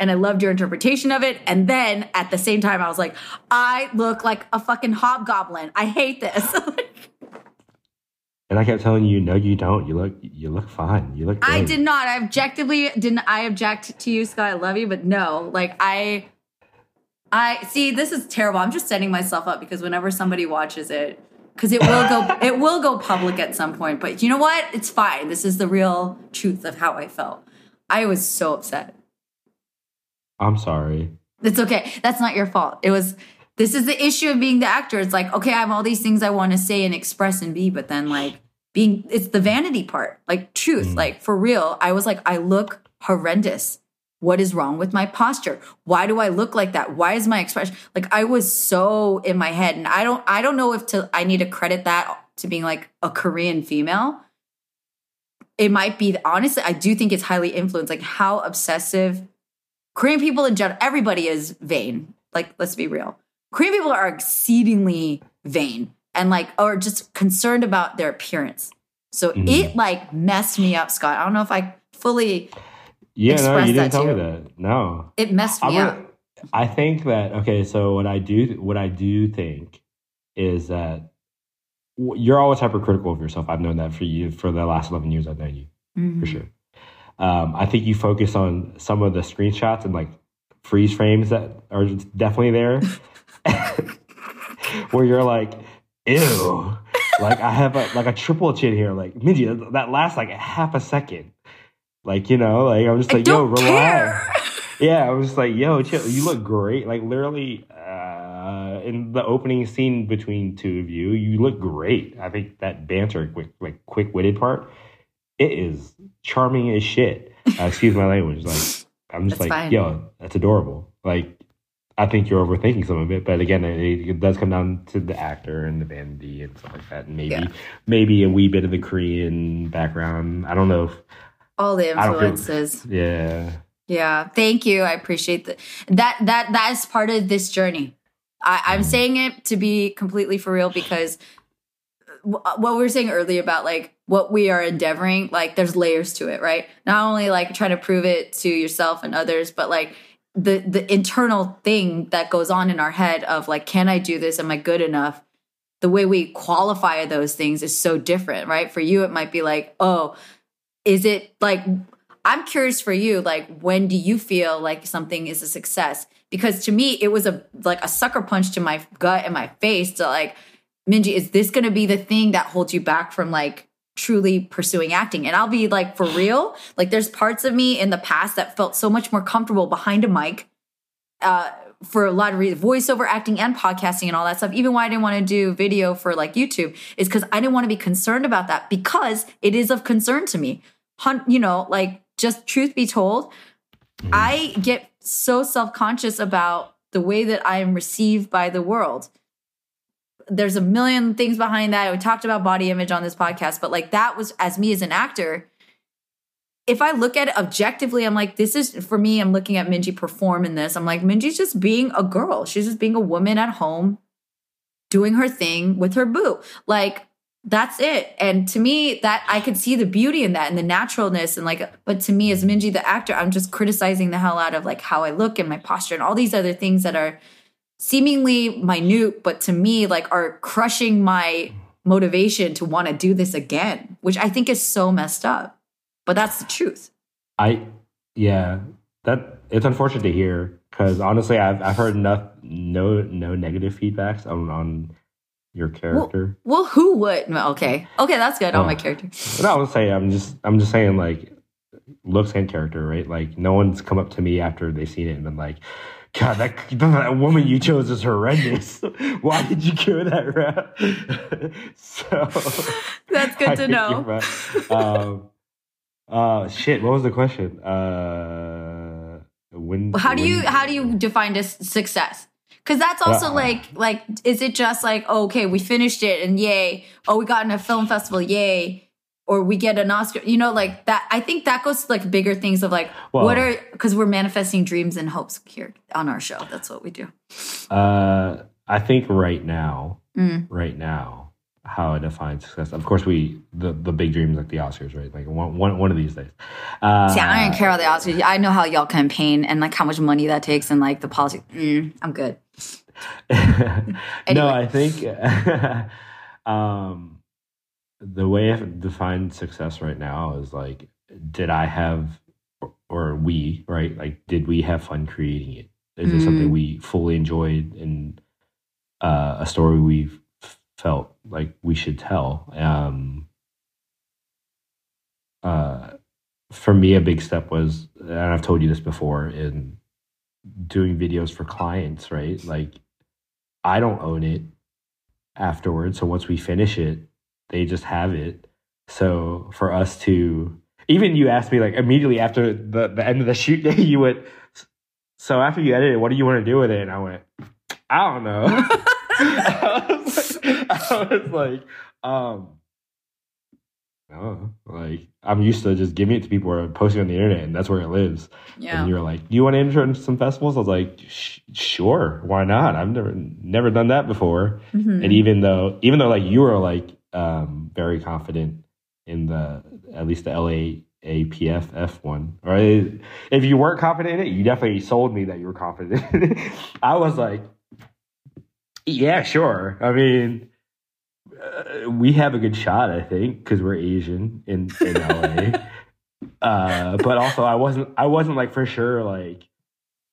And I loved your interpretation of it. And then at the same time, I was like, I look like a fucking hobgoblin. I hate this. and I kept telling you, no, you don't. You look, you look fine. You look. I did not. I objectively didn't. I object to you, Scott. I love you, but no. Like I, I see. This is terrible. I'm just setting myself up because whenever somebody watches it, because it will go, it will go public at some point. But you know what? It's fine. This is the real truth of how I felt. I was so upset. I'm sorry. It's okay. That's not your fault. It was. This is the issue of being the actor. It's like, okay, I have all these things I want to say and express and be, but then like being, it's the vanity part. Like truth, mm. like for real. I was like, I look horrendous. What is wrong with my posture? Why do I look like that? Why is my expression like I was so in my head, and I don't, I don't know if to I need to credit that to being like a Korean female. It might be honestly, I do think it's highly influenced, like how obsessive Korean people in general, everybody is vain. Like, let's be real. Korean people are exceedingly vain and like, or just concerned about their appearance. So mm-hmm. it like messed me up, Scott. I don't know if I fully, Yeah, no, you didn't tell to me that. No, it messed me gonna- up. I think that okay. So what I do, what I do think is that you're always hypercritical of yourself. I've known that for you for the last eleven years. I've known you Mhm. for sure. Um, I think you focus on some of the screenshots and like freeze frames that are definitely there, where you're like, ew. Like I have a like a triple chin here, like Minji. That lasts like half a second. Like you know, like I'm just like, yo, relax. care. Yeah, I was just like, yo, chill. You look great. Like literally, uh, in the opening scene between two of you, you look great. I think that banter, quick, like quick witted part, it is charming as shit. Uh, excuse my language. Like I'm just That's like, fine. yo, that's adorable. Like I think you're overthinking some of it, but again, it, it does come down to the actor and the vanity and stuff like that, and maybe Yeah. maybe a wee bit of the Korean background. I don't know. If, All the I don't feel- influences. yeah. Yeah, thank you. I appreciate that. That that that is part of this journey. I, I'm mm. saying it to be completely for real because uh, what we were saying earlier about like what we are endeavoring, like there's layers to it, right? Not only like trying to prove it to yourself and others, but like the the internal thing that goes on in our head of like, can I do this? Am I good enough? The way we qualify those things is so different, right? For you, it might be like, oh, is it like i'm curious for you like when do you feel like something is a success? Because to me it was a like a sucker punch to my gut and my face to like minji is this going to be the thing that holds you back from like truly pursuing acting? And i'll be like for real like there's parts of me in the past that felt so much more comfortable behind a mic uh for a lot of reasons, voiceover acting and podcasting and all that stuff. Even why I didn't want to do video for like YouTube is because I didn't want to be concerned about that because it is of concern to me. You know, like just truth be told, I get so self conscious about the way that I am received by the world. There's a million things behind that. We talked about body image on this podcast, but like that was as me as an actor. If I look at it objectively, I'm like, this is for me. I'm looking at Minji perform in this. I'm like, Minji's just being a girl. She's just being a woman at home, doing her thing with her boo. Like, that's it. And to me, that I could see the beauty in that and the naturalness. And like, but to me, as Minji the actor, I'm just criticizing the hell out of like how I look and my posture and all these other things that are seemingly minute, but to me, like are crushing my motivation to want to do this again, which I think is so messed up. But that's the truth. I yeah, that it's unfortunate to hear because honestly, I've I've heard enough no no negative feedbacks on on your character. Well, who would? No, Okay. Okay, that's good on my Oh. character. But I would say I'm just I'm just saying like looks and character, right? Like no one's come up to me after they've seen it and been like, God, that, that woman you chose is horrendous. Why did you go that route? so That's good to know. Um, uh, shit. What was the question? Uh, when? How do you how do you define this success? Because that's also Uh, like like is it just like oh, okay we finished it and yay oh we got in a film festival yay or we get an Oscar you know like that I think that goes to like bigger things of like what are because we're manifesting dreams and hopes here on our show that's what we do Uh, I think right now, Mm. right now, how I define success. Of course, we the the big dreams like the Oscars, right? Like one one one of these days. Uh, See, I don't care about the Oscars. I know how y'all campaign and like how much money that takes and like the policy. Mm, I'm good. no, I think um, the way I define success right now is like, did I have, or, we, right? Like, did we have fun creating it? Is it something Mm. we fully enjoyed and uh, a story we felt like we should tell? Um, uh, for me, a big step was, and I've told you this before, in doing videos for clients, right? Like, I don't own it afterwards. So once we finish it, they just have it. So for us to even you asked me like immediately after the, the end of the shoot day, you went, so after you edit it, what do you want to do with it? And I went, I don't know. I, was like, um, no, like I'm used to just giving it to people or posting on the internet, and that's where it lives. Yeah. And you're like, "Do you want to enter into some festivals?" I was like, "Sure, why not? I've never never done that before." Mhm. And even though, even though like you were like um, very confident in the at least the LA APF one, or if you weren't confident in it, you definitely sold me that you were confident. I was like, "Yeah, sure." I mean. Uh, we have a good shot, I think, because we're Asian in, in LA. uh, but also, I wasn't. I wasn't like for sure like,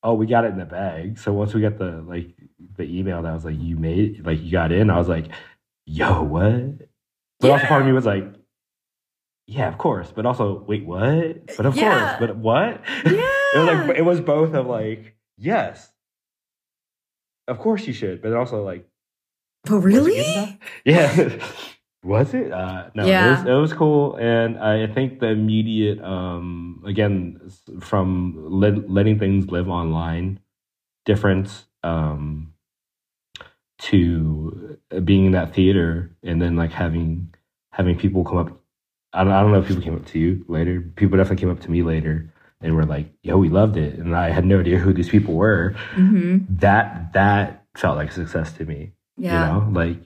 oh, we got it in the bag. So once we got the like the email that was like you made like you got in, I was like, yo, what? But also part of me was like, yeah, of course. But also, wait, what? But of Yeah. course, but what? it was like it was both of like, yes, of course you should, but also like, But was it really? Yeah. was it? Uh, no, Yeah. it, was, it was cool. And I think the immediate, um, again, from let, letting things live online, difference um, to being in that theater and then like having having people come up. I don't, I don't know if people came up to you later. People definitely came up to me later and were like, "Yo, we loved it," and I had no idea who these people were. hmm That that felt like success to me Yeah. you know like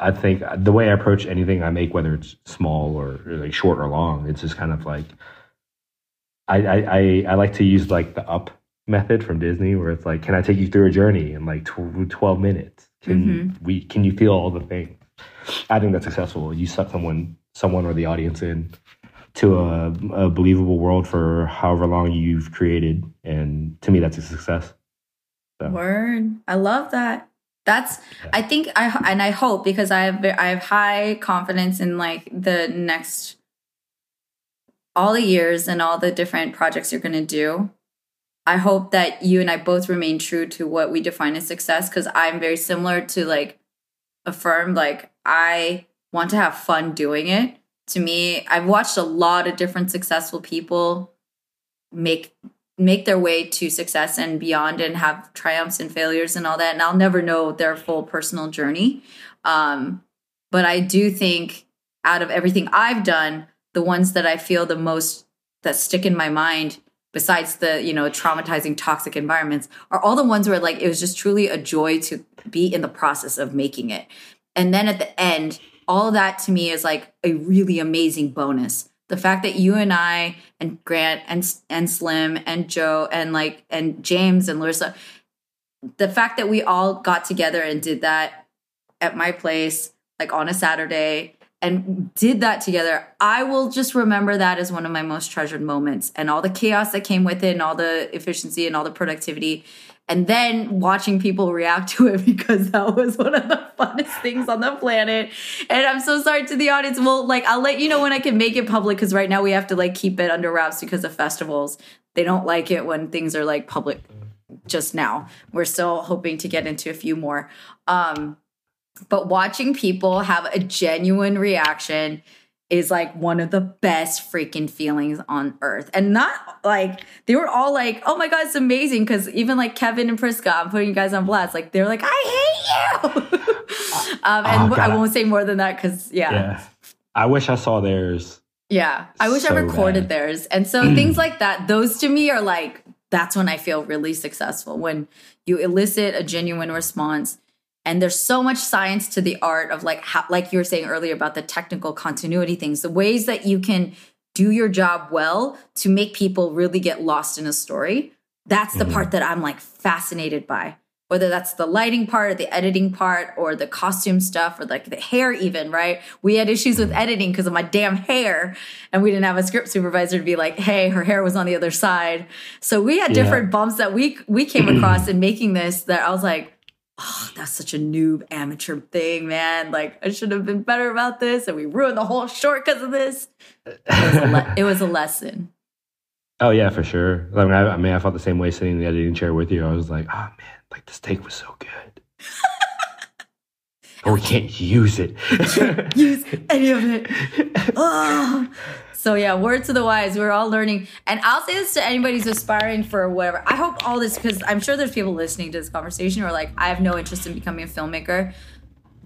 i think the way i approach anything i make whether it's small or, or like short or long it's just kind of like I, I i i like to use like the up method from disney where it's like can i take you through a journey in like tw- 12 minutes can mm-hmm. we can you feel all the things i think that's successful you suck someone someone or the audience in to a, a believable world for however long you've created and to me that's a success so Word. I love that. That's I think I and I hope because I have I have high confidence in like the next all the years and all the different projects you're going to do. I hope that you and I both remain true to what we define as success cuz I'm very similar to like affirm like I want to have fun doing it. To me, I've watched a lot of different successful people make make their way to success and beyond and have triumphs and failures and all that and i'll never know their full personal journey. Um, but i do think out of everything i've done the ones that i feel the most that stick in my mind besides the you know traumatizing toxic environments are all the ones where like it was just truly a joy to be in the process of making it. And then at the end all that to me is like a really amazing bonus the fact that you and I and Grant and and Slim and Joe and like and James and Larissa, the fact that we all got together and did that at my place, like on a Saturday, and did that together, I will just remember that as one of my most treasured moments. And all the chaos that came with it, and all the efficiency and all the productivity. And then watching people react to it because that was one of the funnest things on the planet. And I'm so sorry to the audience. Well, like I'll let you know when I can make it public because right now we have to like keep it under wraps because of festivals. They don't like it when things are like public just now. We're still hoping to get into a few more. Um, but watching people have a genuine reaction is like one of the best freaking feelings on earth. And not like they were all like, oh my God, it's amazing. Cause even like Kevin and Priska, I'm putting you guys on blast. Like they're like, I hate you. um, and Oh, I won't say more than that because, yeah. Yeah. I wish I saw theirs. Yeah. I wish I recorded bad. theirs. And so things like that, those to me are like, that's when I feel really successful when you elicit a genuine response. And there's so much science to the art of like how, like you were saying earlier about the technical continuity things, the ways that you can do your job well to make people really get lost in a story. That's the mm-hmm. part that I'm like fascinated by. Whether that's the lighting part or the editing part or the costume stuff or like the hair, even, right? We had issues with mm-hmm. editing because of my damn hair, and we didn't have a script supervisor to be like, hey, her hair was on the other side. So we had Yeah. different bumps that we we came across in making this that I was like, oh, that's such a noob amateur thing, man. Like I should have been better about this, and we ruined the whole short because of this. It was, a le- it was a lesson. Oh yeah, for sure. I mean, I, I mean, I felt the same way sitting in the editing chair with you. I was like, oh man, like this take was so good, but we can't use it. use any of it. Oh. So yeah, word to the wise. We're all learning, and I'll say this to anybody who's aspiring for whatever. I hope all this because I'm sure there's people listening to this conversation who are like, I have no interest in becoming a filmmaker.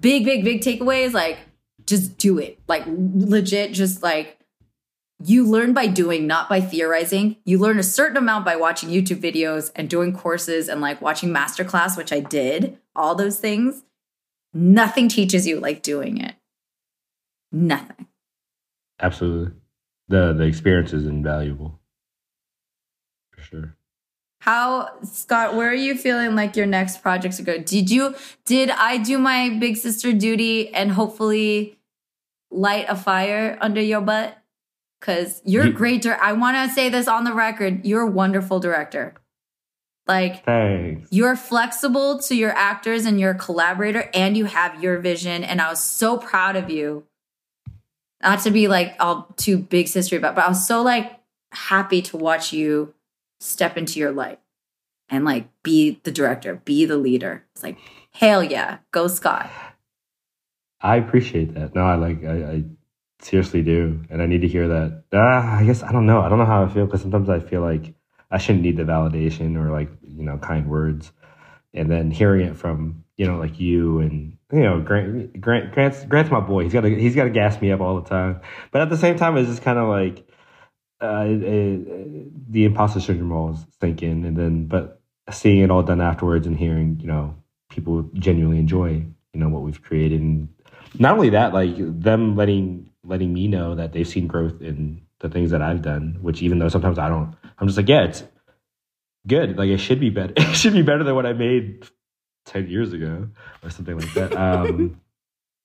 Big, big, big takeaway is like, just do it. Like legit, just like you learn by doing, not by theorizing. You learn a certain amount by watching YouTube videos and doing courses and like watching masterclass, which I did. All those things. Nothing teaches you like doing it. Nothing. Absolutely, the the experience is invaluable, for sure. How Scott, where are you feeling like your next projects are going? Did you did I do my big sister duty and hopefully light a fire under your butt? Cause you're a You- great director. I want to say this on the record. You're a wonderful director. Like Thanks. you're flexible to your actors and your collaborator and you have your vision and i was so proud of you not to be like all too big sister about but i was so like happy to watch you step into your light and like be the director be the leader it's like hell yeah go scott I appreciate that. No, I like I, I seriously do, and I need to hear that. Ah, I guess I don't know. I don't know how I feel because sometimes I feel like I shouldn't need the validation or like you know kind words, and then hearing it from you know like you and you know Grant Grant Grant's Grant's my boy. He's got to he's got to gas me up all the time, but at the same time, it's just kind of like uh, it, it, the imposter syndrome all sink in, and then but seeing it all done afterwards and hearing you know people genuinely enjoy you know what we've created. And not only that like them letting letting me know that they've seen growth in the things that i've done which even though sometimes i don't i'm just like yeah it's good. Like it should be better it should be better than what i made 10 years ago or something like that um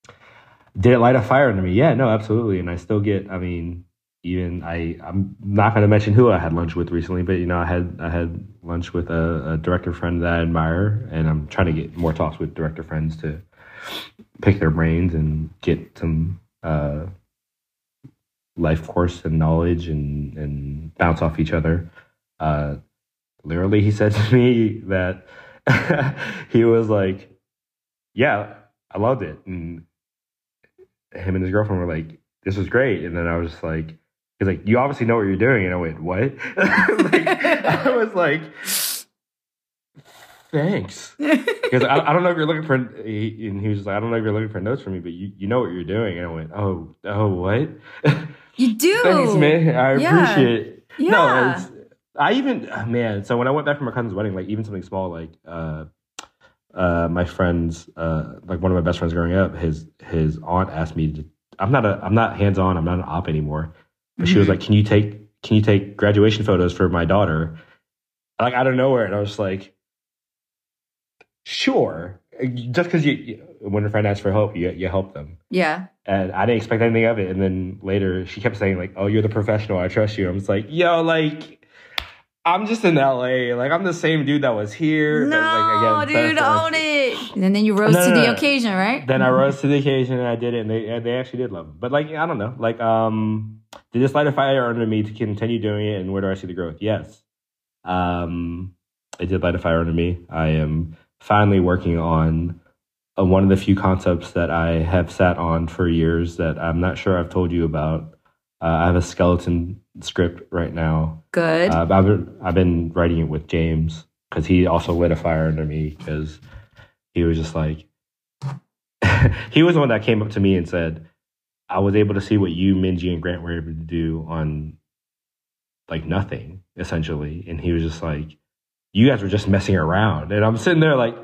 did it light a fire under me yeah no absolutely and i still get i mean even i i'm not going to mention who i had lunch with recently but you know i had i had lunch with a, a director friend that i admire and i'm trying to get more talks with director friends to pick their brains and get some uh, life course and knowledge and, and bounce off each other. Uh, literally, he said to me that he was like, Yeah, I loved it. And him and his girlfriend were like, This was great. And then I was just like, He's like, You obviously know what you're doing. And I went, What? like, I was like, Thanks. Because I, I don't know if you're looking for, he, and he was like, I don't know if you're looking for notes from me, but you, you know what you're doing. And I went, oh, oh, what? you do Thanks, man. I Yeah. appreciate it. No, Yeah. it's, I even, uh, man, so when I went back from my cousin's wedding, like even something small, like, uh, uh, my friends, uh, like one of my best friends growing up, his, his aunt asked me to, I'm not a, I'm not hands on, I'm not an op anymore. But she was like, can you take, can you take graduation photos for my daughter? Like out of nowhere. And I was like, sure. Just because you, you, when a friend asks for help, you, you help them yeah and I didn't expect anything of it. And then later, she kept saying like, "Oh, you're the professional. I trust you." I'm just like, "Yo, like, I'm just in LA. Like, I'm the same dude that was here." no but, like, again, dude that's- own it and then you rose No, to no, the no. occasion right Then I rose to the occasion and I did it, and they and they actually did love it. But like, I don't know, like, um, did this light a fire under me to continue doing it, and where do I see the growth? Yes. Um, it did light a fire under me. I am finally working on uh, one of the few concepts that I have sat on for years that I'm not sure I've told you about. Uh, I have a skeleton script right now. Good. Uh, I've been I've been writing it with James because he also lit a fire under me because he was just like he was the one that came up to me and said I was able to see what you Minji and Grant were able to do on like nothing essentially, and he was just like you guys were just messing around, and I'm sitting there like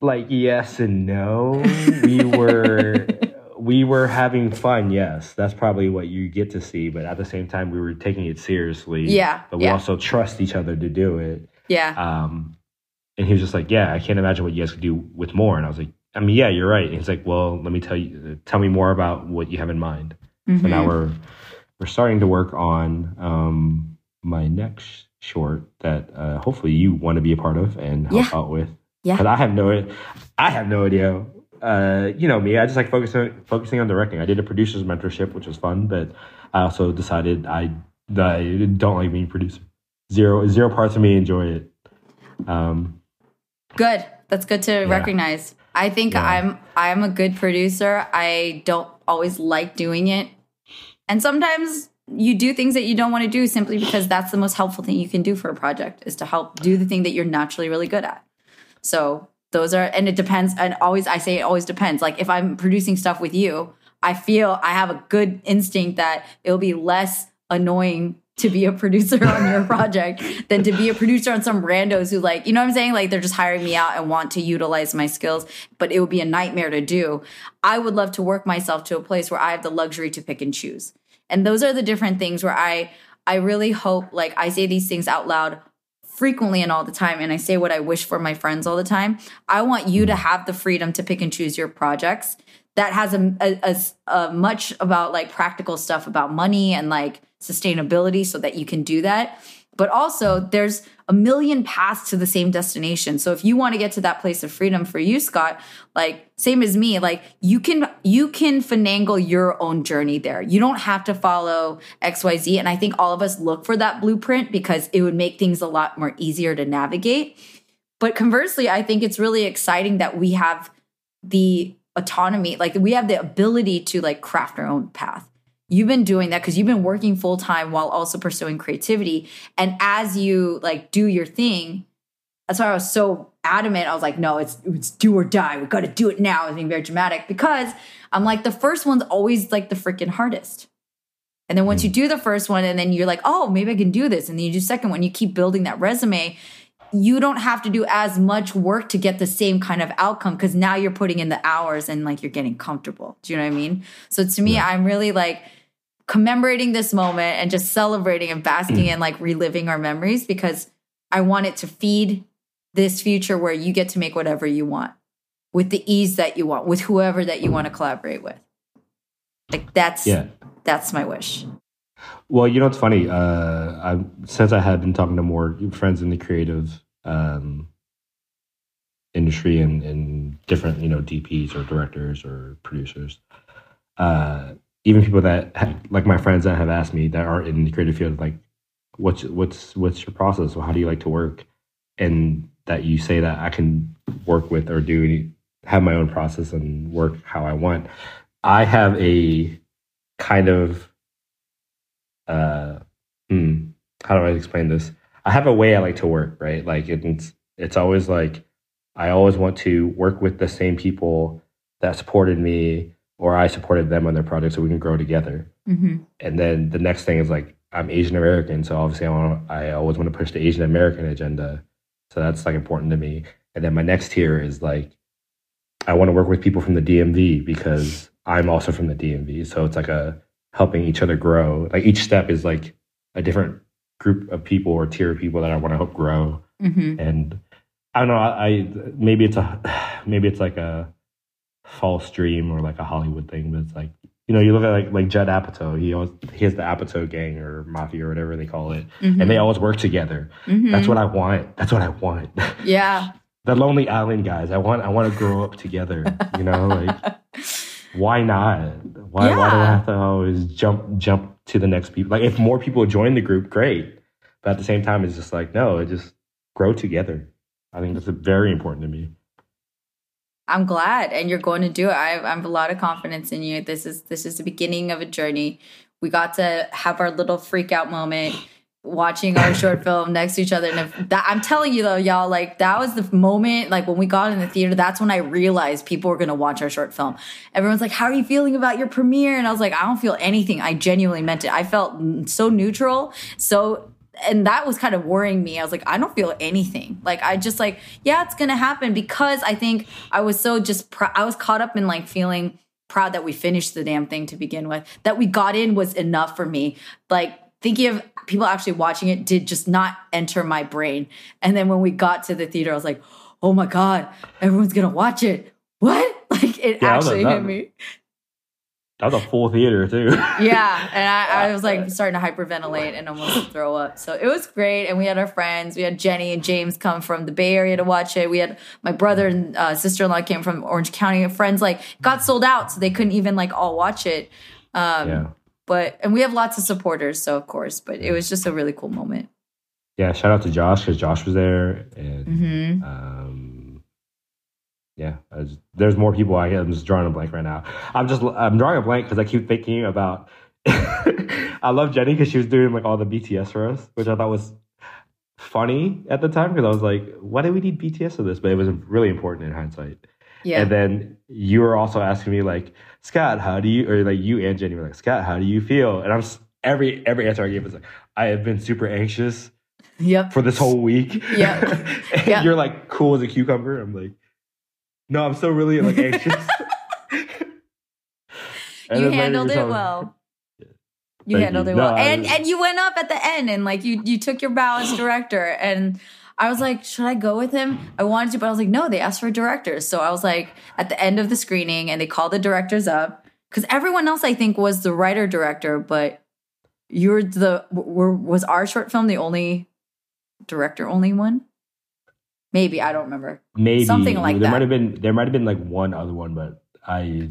like yes and no. We were we were having fun. Yes, that's probably what you get to see. But at the same time, we were taking it seriously. Yeah, But we yeah. also trust each other to do it. yeah. Um, and he was just like, "Yeah, I can't imagine what you guys could do with more." And I was like, "I mean, yeah, you're right." And he's like, "Well, let me tell you, tell me more about what you have in mind." So Mm-hmm. now we're we're starting to work on um, my next short that uh, hopefully you want to be a part of and help Yeah. out with. Yeah. Because I have no, I have no idea. Uh, you know me. I just like focusing focusing on directing. I did a producer's mentorship, which was fun, but I also decided I, I don't like being producer. Zero zero parts of me enjoy it. Um, Good. That's good to Yeah. recognize. I think Yeah. I'm I'm a good producer. I don't always like doing it. And sometimes you do things that you don't want to do simply because that's the most helpful thing you can do for a project is to help do the thing that you're naturally really good at. So those are and it depends and always I say it always depends. Like if I'm producing stuff with you, I feel I have a good instinct that it'll be less annoying to be a producer on your project than to be a producer on some randos who like, you know what I'm saying? Like they're just hiring me out and want to utilize my skills, but it would be a nightmare to do. I would love to work myself to a place where I have the luxury to pick and choose. And those are the different things where I I really hope like I say these things out loud frequently and all the time and I say what I wish for my friends all the time. I want you to mm. have the freedom to pick and choose your projects. That has a, a, a- a much about like practical stuff about money and like sustainability so that you can do that. But also there's a million paths to the same destination. So if you want to get to that place of freedom for you, Scott, like same as me, like you can you can finagle your own journey there. You don't have to follow XYZ. And I think all of us look for that blueprint because it would make things a lot more easier to navigate. But conversely, I think it's really exciting that we have the autonomy, like we have the ability to like craft our own path. You've been doing that because you've been working full time while also pursuing creativity. And as you like do your thing, that's why I was so adamant. I was like, no, it's it's do or die. We got to do it now. I was being very dramatic because I'm like, the first one's always like the freaking hardest. And then once you hmm. do the first one, and then you're like, oh, maybe I can do this. And then you do second one, you keep building that resume. You don't have to do as much work to get the same kind of outcome because now you're putting in the hours and like you're getting comfortable. Do you know what I mean? So to me, I'm really like commemorating this moment and just celebrating and basking in like reliving our memories because I want it to feed this future where you get to make whatever you want with the ease that you want, with whoever that you want to collaborate with. Like that's yeah. that's my wish. Well, you know it's funny? Uh, I since I had been talking to more friends in the creative um, industry and, and different, you know, DPs or directors or producers, uh, even people that ha- like my friends that have asked me that are in the creative field, like, what's what's what's your process? How do you like to work? And that you say that I can work with or do have my own process and work how I want. I have a kind of uh hmm, how do I explain this? I have a way I like to work, right? Like it's it's always like I always want to work with the same people that supported me or I supported them on their project so we can grow together. Mm-hmm. And then the next thing is like I'm Asian American, so obviously I want I always want to push the Asian American agenda. So that's like important to me. And then my next tier is like I want to work with people from the DMV because I'm also from the DMV. So it's like a helping each other grow. Like each step is like a different group of people or tier of people that I want to help grow. Mm-hmm. And I don't know. I, I maybe it's a maybe it's like a false dream or like a Hollywood thing, but it's like you know you look at like like Judd Apatow. He always he has the Apatow gang or mafia or whatever they call it, and they always work together. Mm-hmm. That's what I want. That's what I want. Yeah. the Lonely Island guys. I want I want to grow up together. You know, like why not? Why why do I have to always jump jump to the next people? Like if more people join the group, great. But at the same time, it's just like no, it just grow together. I think that's very important to me. I'm glad, and you're going to do it. I, I have a lot of confidence in you. This is this is the beginning of a journey. We got to have our little freak out moment watching our short film next to each other. And if that, I'm telling you though, y'all, like that was the moment, like when we got in the theater, that's when I realized people were going to watch our short film. Everyone's like, how are you feeling about your premiere? And I was like, I don't feel anything. I genuinely meant it. I felt so neutral. So, and that was kind of worrying me. I was like, I don't feel anything. Like, I just like, yeah, it's going to happen because I think I was so just, pr- I was caught up in like feeling proud that we finished the damn thing to begin with. That we got in was enough for me. Like, thinking of people actually watching it did just not enter my brain. And then when we got to the theater, I was like, oh my God, everyone's gonna watch it. What? Like it yeah, actually hit me. That was a full theater too. yeah. And I, I, was like starting to hyperventilate and almost throw up. So it was great. And we had our friends. We had Jenny and James come from the Bay Area to watch it. We had my brother and uh, sister in law came from Orange County. Friends like got sold out, so they couldn't even like all watch it. Um, yeah but and we have lots of supporters, so of course. But it was just a really cool moment. Yeah, shout out to Josh because Josh was there, and mm-hmm. um, yeah, was, there's more people. I am just drawing a blank right now. I'm just I'm drawing a blank because I keep thinking about. I love Jenny because she was doing like all the BTS for us, which I thought was funny at the time because I was like, why do we need BTS for this? But it was really important in hindsight. Yeah. And then you were also asking me like, Scott, how do you, or like you and Jenny were like, Scott, how do you feel? And I'm every every answer I gave was like, I have been super anxious. Yep. For this whole week. Yep. yep. You're like cool as a cucumber. I'm like, no, I'm still really like anxious. you handled it well. You Thank handled you. it well, no, and and you went up at the end, and like you you took your bow as director, and I was like, should I go with him? I wanted to, but I was like, no, they asked for directors. So I was like, at the end of the screening, and they called the directors up because everyone else, I think, was the writer director, but you're the were was our short film the only director only one? Maybe I don't remember. Maybe something like there that. might have been there might have been like one other one, but I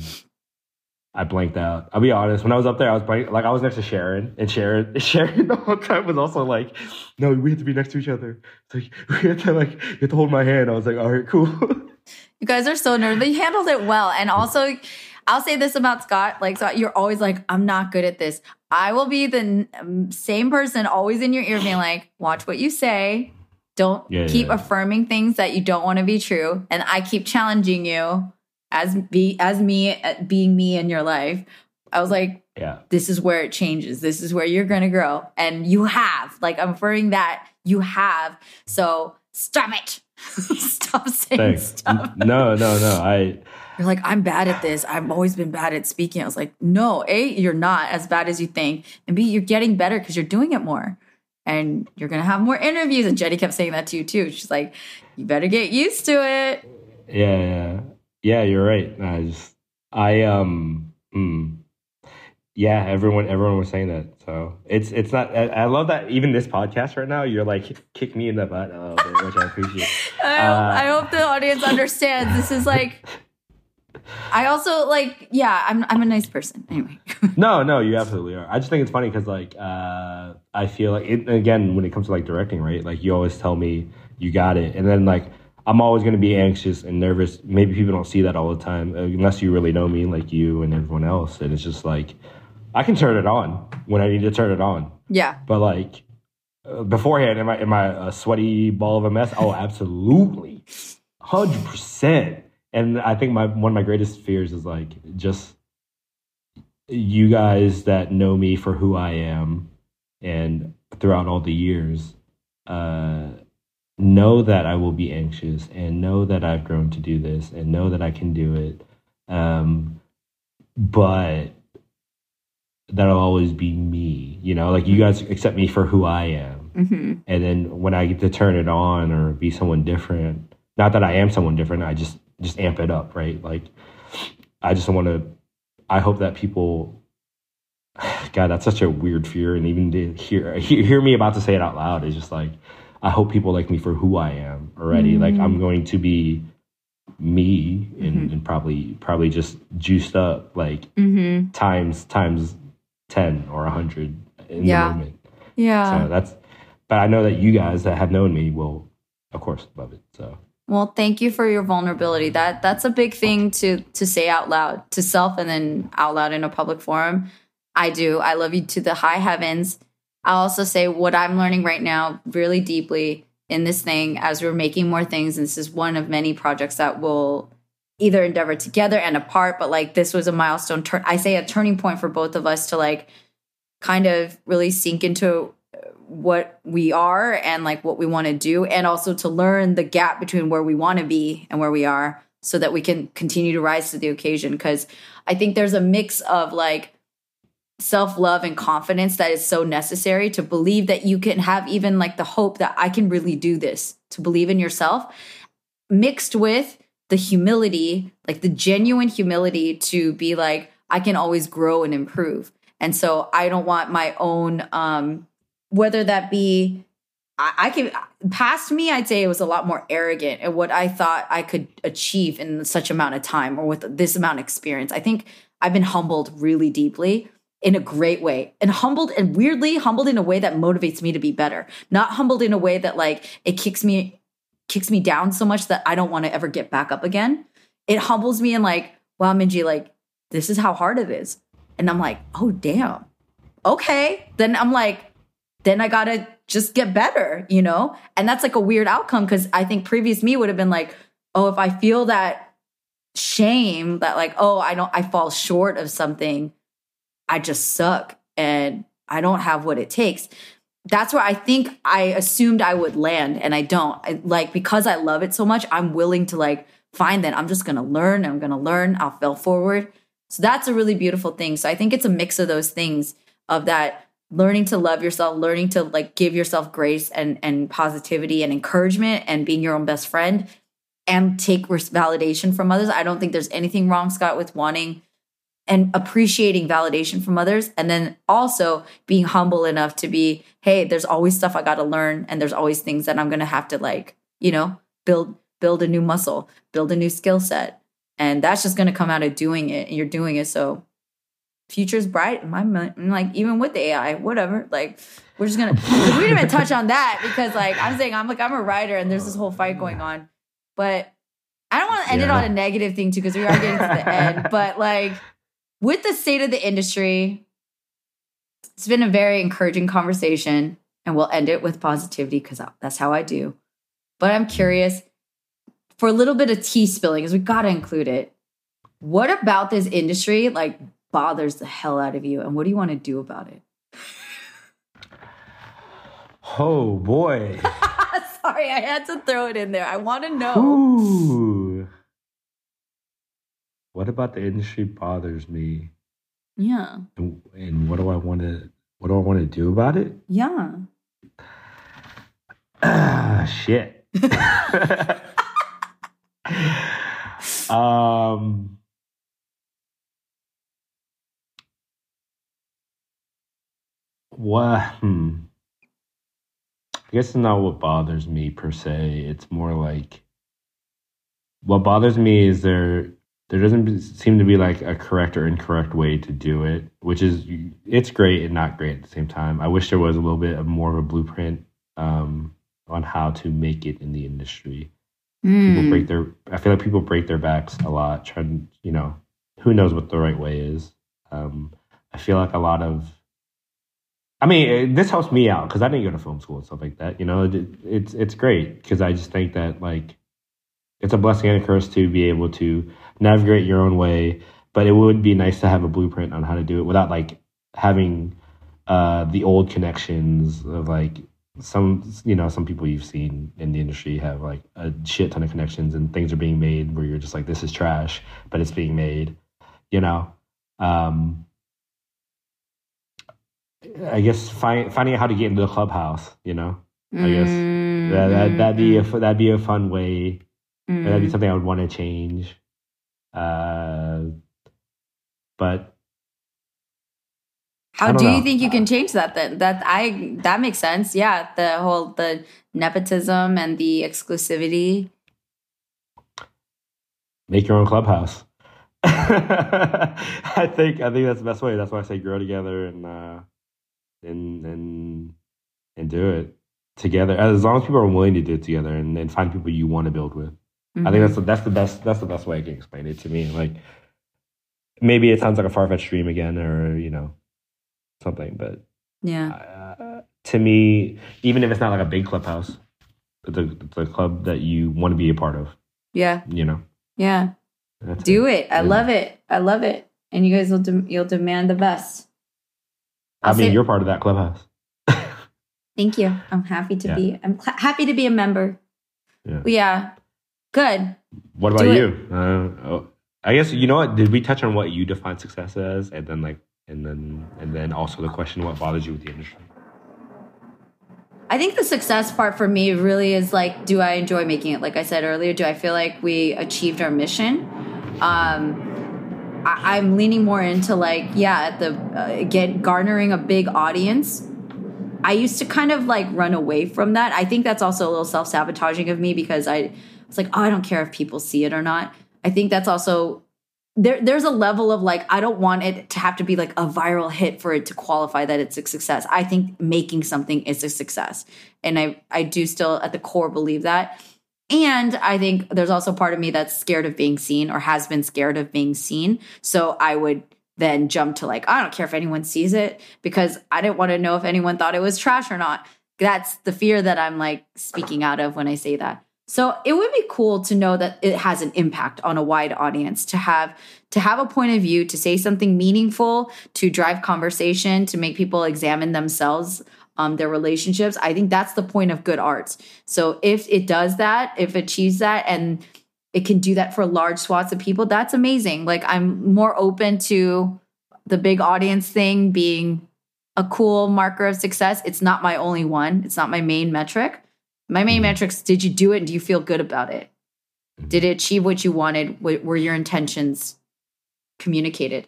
I blanked out. I'll be honest. When I was up there, I was blank, like I was next to Sharon, and Sharon, Sharon the whole time was also like, "No, we have to be next to each other. It's like we have to like you have to hold my hand." I was like, "All right, cool." You guys are so nervous. You handled it well, and also, I'll say this about Scott: like, Scott, you're always like, "I'm not good at this." I will be the um, same person, always in your ear, being like, "Watch what you say." Don't yeah, keep yeah. affirming things that you don't want to be true. And I keep challenging you as be as me uh, being me in your life. I was like yeah. This is where it changes. This is where you're gonna grow. And you have like i'm referring that you have. So stop it. Stop saying Thanks. stuff no no no i you're like i'm bad at this. I've always been bad at speaking. I was like no a you're not as bad as you think and b you're getting better because you're doing it more and you're gonna have more interviews and jenny kept saying that to you too she's like you better get used to it yeah yeah yeah, you're right. I just, I um, mm, yeah, everyone, everyone was saying that. So it's, it's not. I, I, love that even this podcast right now, you're like kick me in the butt little which I appreciate. I, hope, uh, I hope the audience understands. This is like. I also like, yeah, I'm I'm a nice person. Anyway. no, no, you absolutely are. I just think it's funny because like uh, I feel like it, again when it comes to like directing, right? Like you always tell me you got it, and then like I'm always going to be anxious and nervous. Maybe people don't see that all the time, uh, unless you really know me, like you and everyone else. And it's just like, I can turn it on when I need to turn it on. Yeah. But like uh, beforehand, am I am I a sweaty ball of a mess? Oh, absolutely, hundred percent. And I think my one of my greatest fears is like just you guys that know me for who I am, and throughout all the years. Uh, know that I will be anxious and know that I've grown to do this and know that I can do it. Um, but that'll always be me, you know, like you guys accept me for who I am. Mm-hmm. And then when I get to turn it on or be someone different, not that I am someone different, I just, just amp it up, right? Like, I just want to, I hope that people, God, that's such a weird fear. And even to hear, hear me about to say it out loud is just like, I hope people like me for who I am already. Mm-hmm. Like I'm going to be me and, mm-hmm. and, probably probably just juiced up like mm-hmm. times times 10 or 100 in yeah. the moment. Yeah. So that's but I know that you guys that have known me will of course, love it. So Well, thank you for your vulnerability. That that's a big thing to to say out loud to self and then out loud in a public forum. I do. I love you to the high heavens. I'll also say what I'm learning right now really deeply in this thing as we're making more things. And this is one of many projects that will either endeavor together and apart, but like this was a milestone turn I say a turning point for both of us to like kind of really sink into what we are and like what we want to do and also to learn the gap between where we want to be and where we are so that we can continue to rise to the occasion. Because i think there's a mix of like self-love and confidence that is so necessary to believe that you can have even like the hope that i can really do this to believe in yourself mixed with the humility like the genuine humility to be like i can always grow and improve. And so i don't want my own um whether that be I, I can past me i'd say it was a lot more arrogant at what i thought i could achieve in such amount of time or with this amount of experience. I think i've been humbled really deeply in a great way and humbled and weirdly humbled in a way that motivates me to be better. Not humbled in a way that like it kicks me kicks me down so much that i don't want to ever get back up again. It humbles me and like wow minji like this is how hard it is. And i'm like oh damn. Okay. Then i'm like then i gotta just get better you know and that's like a weird outcome because i think previous me would have been like oh if i feel that shame that like oh i don't i fall short of something I just suck and I don't have what it takes. That's where I think I assumed I would land and I don't. I, like because I love it so much, I'm willing to like find that I'm just to learn, I'm to learn, I'll fail forward. So that's a really beautiful thing. So I think it's a mix of those things of that learning to love yourself, learning to like give yourself grace and and positivity and encouragement and being your own best friend and take validation from others. I don't think there's anything wrong Scott with wanting and appreciating validation from others and then also being humble enough to be hey there's always stuff i got to learn and there's always things that i'm going to have to like you know build build a new muscle build a new skill set and that's just going to come out of doing it and you're doing it so future's bright my mind like even with the ai whatever like we're just gonna we didn't even touch on that because like i'm saying i'm like i'm a writer and there's this whole fight going on but i don't want to end yeah. it on a negative thing too because we are getting to the end but like with the state of the industry, it's been a very encouraging conversation, and we'll end it with positivity because that's how I do. But I'm curious for a little bit of tea spilling, because we got to include it. What about this industry like bothers the hell out of you, and what do you want to do about it? Oh boy. Sorry, I had to throw it in there. I want to know. Ooh what about the industry bothers me? Yeah. And, and what do I want to what do I want to do about it? Yeah. Ah, shit. um what hmm. I guess it's not what bothers me per se. It's more like what bothers me is there there doesn't seem to be like a correct or incorrect way to do it, which is it's great and not great at the same time. I wish there was a little bit of more of a blueprint um, on how to make it in the industry. Mm. People break their I feel like people break their backs a lot trying, you know, who knows what the right way is. Um, I feel like a lot of I mean, this helps me out because I didn't go to film school and stuff like that. You know, it, it's it's great because I just think that like it's a blessing and a curse to be able to navigate your own way. But it would be nice to have a blueprint on how to do it without like having uh, the old connections of like some you know some people you've seen in the industry have like a shit ton of connections and things are being made where you're just like this is trash but it's being made you know um i guess find, finding out how to get into the clubhouse you know i guess that, that that'd be a that'd be a fun way mm. that'd be something i would want to change uh, but how do know. you think you can change that then? That I that makes sense. Yeah, the whole the nepotism and the exclusivity. Make your own clubhouse. I think I think that's the best way. That's why I say grow together and uh, and and and do it together. As long as people are willing to do it together and, and find people you want to build with. Mm-hmm. I think that's the, that's the best that's the best way I can explain it to me. Like maybe it sounds like a far fetched dream again, or you know something, but yeah. Uh, to me, even if it's not like a big clubhouse, it's a, it's a club that you want to be a part of. Yeah. You know. Yeah. That's Do it. it. I yeah. love it. I love it. And you guys will de- you'll demand the best. I'll i mean, say- you're part of that clubhouse. Thank you. I'm happy to yeah. be. I'm cl- happy to be a member. Yeah. yeah. Good. What about you? Uh, oh, I guess you know what? Did we touch on what you define success as, and then like, and then and then also the question what bothers you with the industry? I think the success part for me really is like, do I enjoy making it? Like I said earlier, do I feel like we achieved our mission? Um, I, am leaning more into like, yeah, at the uh, get garnering a big audience. I used to kind of like run away from that. I think that's also a little self sabotaging of me because I was like, oh, I don't care if people see it or not. I think that's also there there's a level of like I don't want it to have to be like a viral hit for it to qualify that it's a success. I think making something is a success. And I I do still at the core believe that. And I think there's also part of me that's scared of being seen or has been scared of being seen. So I would then jump to like I don't care if anyone sees it because I didn't want to know if anyone thought it was trash or not. That's the fear that I'm like speaking out of when I say that. So it would be cool to know that it has an impact on a wide audience to have to have a point of view, to say something meaningful, to drive conversation, to make people examine themselves, um, their relationships. I think that's the point of good arts. So if it does that, if it achieves that, and it can do that for large swaths of people, that's amazing. Like I'm more open to the big audience thing being a cool marker of success. It's not my only one. It's not my main metric my main mm-hmm. metrics did you do it and do you feel good about it? Mm-hmm. Did it achieve what you wanted? Were your intentions communicated?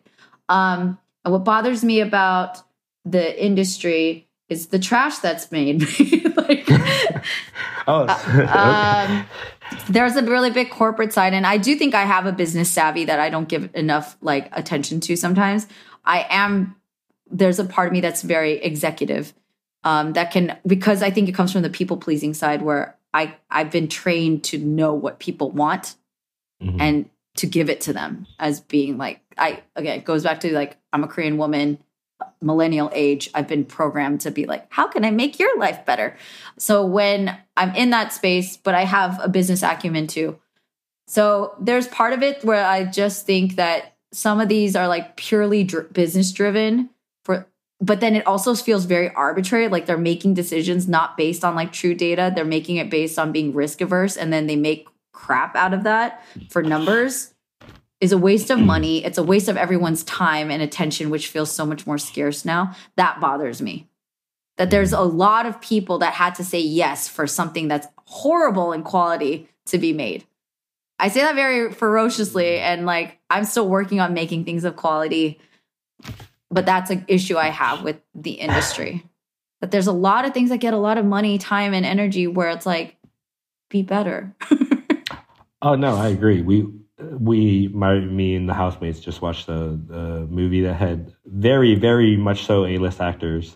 Um, and what bothers me about the industry is the trash that's made. like, oh, uh, um, there's a really big corporate side, and I do think I have a business savvy that I don't give enough like attention to sometimes. I am there's a part of me that's very executive um, that can because I think it comes from the people pleasing side where I I've been trained to know what people want mm-hmm. and to give it to them as being like I again it goes back to like I'm a Korean woman millennial age I've been programmed to be like how can I make your life better? So when I'm in that space but I have a business acumen too. So there's part of it where I just think that some of these are like purely dr- business driven for but then it also feels very arbitrary. Like they're making decisions not based on like true data. They're making it based on being risk averse and then they make crap out of that for numbers is a waste of mm. money. It's a waste of everyone's time and attention which feels so much more scarce now. That bothers me. That there's mm. a lot of people that had to say yes for something that's horrible in quality to be made. I say that very ferociously mm. and like i'm still working on making things of quality but that's an issue I have with the industry. that there's a lot of things that get a lot of money, time, and energy where it's like, be better. oh no, I agree. We we my me and the housemates just watched the the movie that had very very much so A list actors.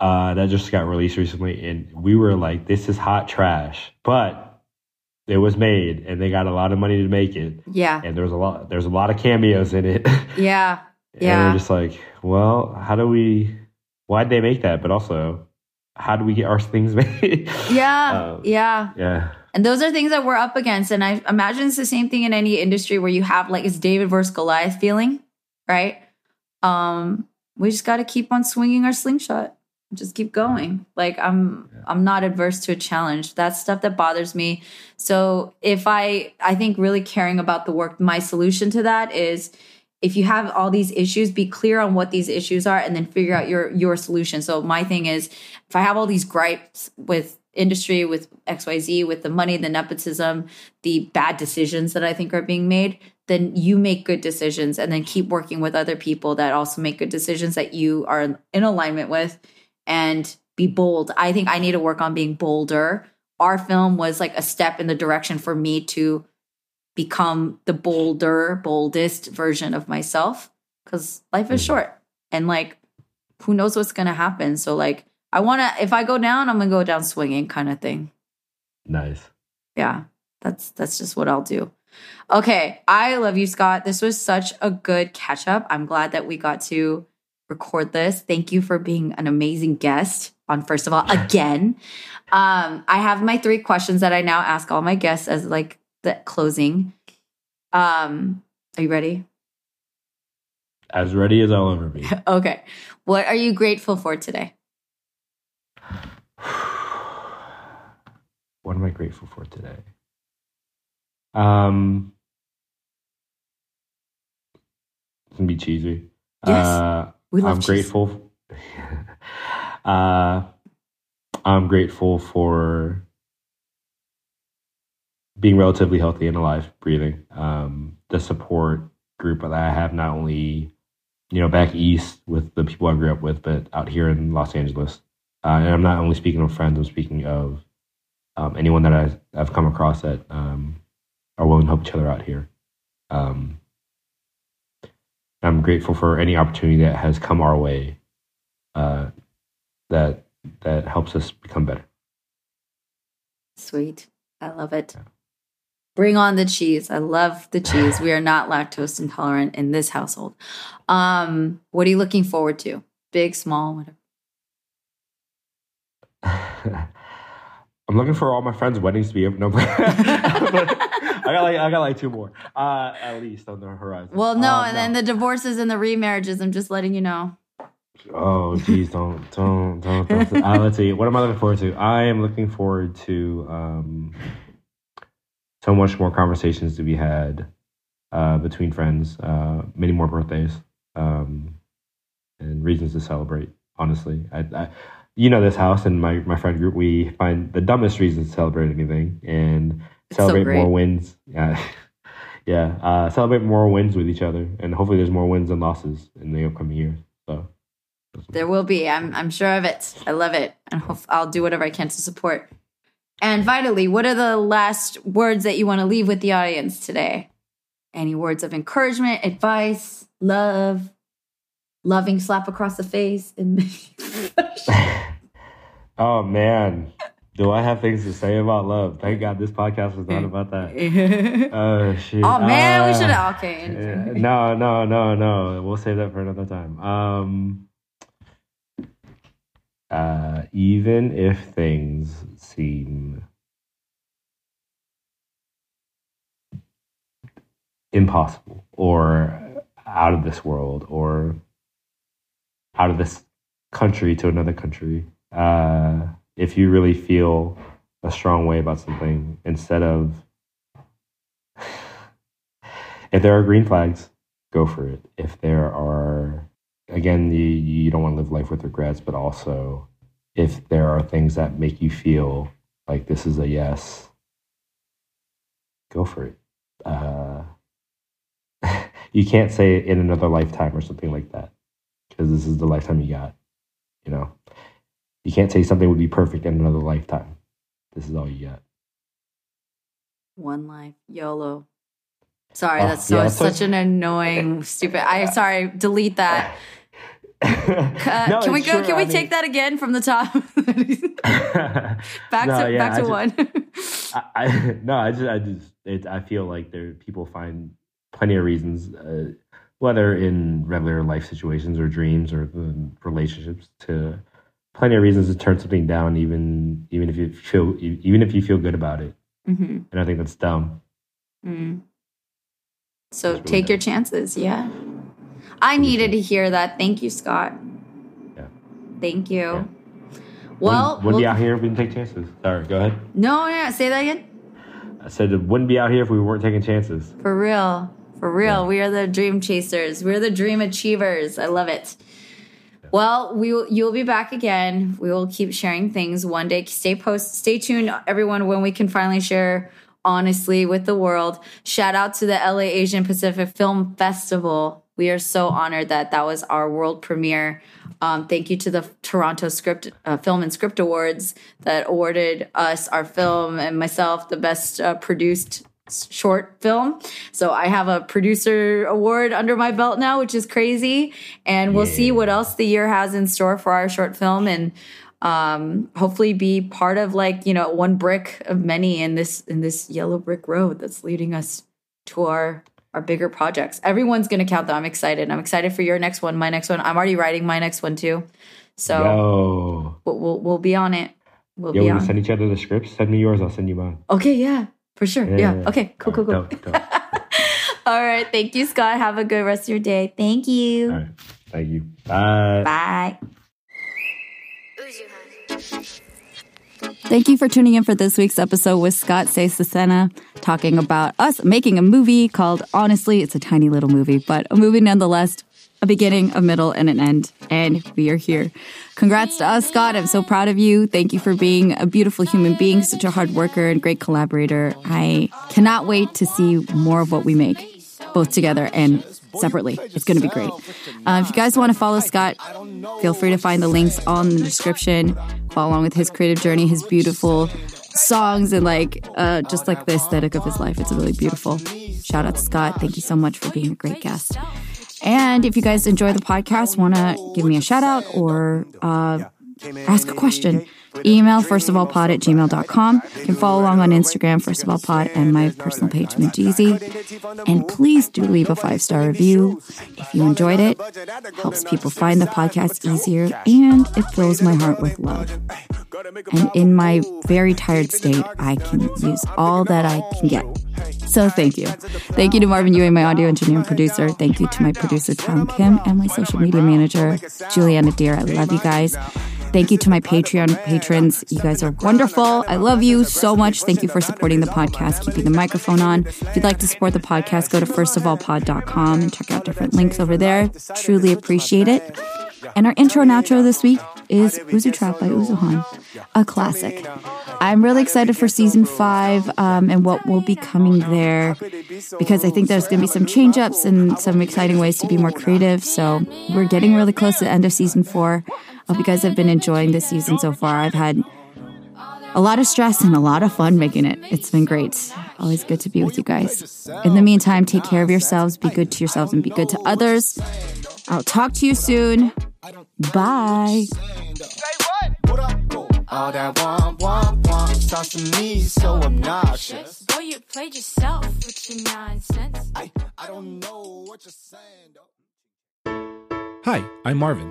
Uh, that just got released recently, and we were like, "This is hot trash," but it was made, and they got a lot of money to make it. Yeah, and there's a lot there's a lot of cameos in it. Yeah, yeah. And we're just like, well, how do we, why'd they make that? But also, how do we get our things made? Yeah. um, yeah. Yeah. And those are things that we're up against. And I imagine it's the same thing in any industry where you have like, it's David versus Goliath feeling, right? Um, we just got to keep on swinging our slingshot. Just keep going. Like I'm, yeah. I'm not adverse to a challenge. That's stuff that bothers me. So if I, I think really caring about the work, my solution to that is if you have all these issues be clear on what these issues are and then figure out your your solution so my thing is if i have all these gripes with industry with xyz with the money the nepotism the bad decisions that i think are being made then you make good decisions and then keep working with other people that also make good decisions that you are in alignment with and be bold i think i need to work on being bolder our film was like a step in the direction for me to become the bolder, boldest version of myself because life is mm. short and like who knows what's going to happen. So, like, I want to. If I go down, I'm gonna go down swinging, kind of thing. Nice. Yeah, that's that's just what I'll do. Okay, I love you, Scott. This was such a good catch up. I'm glad that we got to record this. Thank you for being an amazing guest on First of All again. Um, I have my three questions that I now ask all my guests as like the closing. Um, are you ready? As ready as I'll ever be. Okay. What are you grateful for today? What am I grateful for today? Um, it's gonna be cheesy. Yes, uh, we love I'm cheese. grateful. uh, I'm grateful for being relatively healthy and alive, breathing. Um, the support group that I have, not only you know back east with the people I grew up with, but out here in Los Angeles. Uh, and I'm not only speaking of friends; I'm speaking of um, anyone that I, I've come across that um, are willing to help each other out here. Um, I'm grateful for any opportunity that has come our way uh, that that helps us become better. Sweet. I love it. Bring on the cheese. I love the cheese. We are not lactose intolerant in this household. Um, what are you looking forward to? Big, small, whatever. I'm looking for all my friends' weddings to be over. No, I got like I got like two more, uh, at least on the horizon. Well, no, Uh, and then the divorces and the remarriages. I'm just letting you know. Oh, geez, don't, don't, don't. don't. Uh, let's see. What am I looking forward to? I am looking forward to um, so much more conversations to be had uh, between friends, uh, many more birthdays, um, and reasons to celebrate. Honestly, I, I, you know, this house and my my friend group, we find the dumbest reasons to celebrate anything and It's celebrate great. more wins. Yeah. Yeah, uh, celebrate more wins with each other, and hopefully, there's more wins and losses in the upcoming years. So, There will be. I'm I'm sure of it. I love it, and I'll do whatever I can to support. And vitally, what are the last words that you want to leave with the audience today? Any words of encouragement, advice, love, loving slap across the face, and Oh man, do I have things to say about love? Thank God this podcast was not about that. Oh shit! oh man, we Ah. should have okay. Yeah, No, no, no, no. We'll save that for another time. Um, uh, even if things seem impossible or out of this world or out of this country to another country, uh, if you really feel a strong way about something, instead of if there are green flags, go for it. If there are, again, you, you don't want to live life with regrets, but also if there are things that make you feel like this is a yes, go for it. Uh, you can't say in another lifetime or something like that because this is the lifetime you got. You know, you can't say something would be perfect in another lifetime. This is all you got. One life, YOLO. Sorry, Oh, that's so yeah, that's such what- an annoying, stupid. I sorry, delete that. Uh, No, can we go? true. Can we I mean- take that again from the top? back No, to yeah, back I to just- one. I, I no, I just I just it, I feel like there people find plenty of reasons, uh, whether in regular life situations or dreams or uh, relationships, to plenty of reasons to turn something down, even even if you feel even if you feel good about it. hmm And I think that's dumb. Mm. So That's really take your chances. Yeah. I needed to hear that. Thank you, Scott. Yeah. Thank you. Yeah. Well, wouldn't, wouldn't be we'll- out here if we didn't take chances. Sorry, go ahead. no, yeah, say that again. I said it wouldn't be out here if we weren't taking chances. For real. For real. Yeah. We are the dream chasers. We're the dream achievers. I love it. Well, we will, you'll be back again. We will keep sharing things one day. Stay post, stay tuned, everyone, when we can finally share honestly with the world. Shout out to the LA Asian Pacific Film Festival. We are so honored that that was our world premiere. Um, thank you to the Toronto Script uh, Film and Script Awards that awarded us our film and myself the best uh, produced short film. So I have a producer award under my belt now, which is crazy. And we'll see what else the year has in store for our short film. And um, hopefully be part of like you know one brick of many in this in this yellow brick road that's leading us to our our bigger projects. Everyone's gonna count them. I'm excited. I'm excited for your next one, my next one. I'm already writing my next one too. So Yo. we'll, we'll we'll be on it. We'll Yo, we on. send each other the scripts. Send me yours, I'll send you mine. okay, yeah, for sure. Yeah. Yeah. Okay. Cool. Cool. Cool. Dope, dope. All right. Thank you, Scott. Have a good rest of your day. Thank you. All right. Thank you. Bye. Bye. Thank you for tuning in for this week's episode with Scott Sayasithsena talking about us making a movie called Honestly, it's a tiny little movie, but a movie nonetheless, a beginning, a middle, and an end. And we are here. Congrats to us, Scott. I'm so proud of you. Thank you for being a beautiful human being, such a hard worker and great collaborator. I cannot wait to see more of what we make, both together and separately. It's going to be great. Uh, if you guys want to follow Scott, feel free to find the links on the description. Follow along with his creative journey, his beautiful songs, and like uh, just like the aesthetic of his life. It's really beautiful. Shout out to Scott. Thank you so much for being a great guest. And if you guys enjoy the podcast, want to give me a shout out or uh, ask a question, email first of all pod at gmail.com. You can follow along on Instagram, first of all pod, and my personal page, Minjeezy. And please do leave a five star review if you enjoyed it. Helps people find the podcast easier and it fills my heart with love. And in my very tired state, I can use all that I can get. So thank you. Thank you to Marvin Ewing, my audio engineer and producer. Thank you to my producer, Tom Kim, and my social media manager, Juliana Deer. I love you guys. Thank you to my Patreon patrons. You guys are wonderful. I love you so much. Thank you for supporting the podcast, keeping the microphone on. If you'd like to support the podcast, go to firstofallpod.com and check out different links over there. Truly appreciate it. And our intro and outro this week is Uzutrap by Uzuhan, a classic. I'm really excited for season five um, and what will be coming there because I think there's going to be some change ups and some exciting ways to be more creative. So we're getting really close to the end of season four. I hope you guys have been enjoying this season so far. I've had a lot of stress and a lot of fun making it. It's been great. Always good to be with you guys. In the meantime, take care of yourselves, be good to yourselves, and be good to others. I'll talk to you soon. Bye. All that want, want, want sounds to me so obnoxious. Boy, you played yourself with your nonsense. I, I don't know what you're saying. though. Hi, I'm Marvin,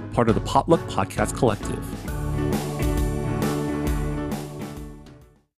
Part of the Potluck Podcast Collective.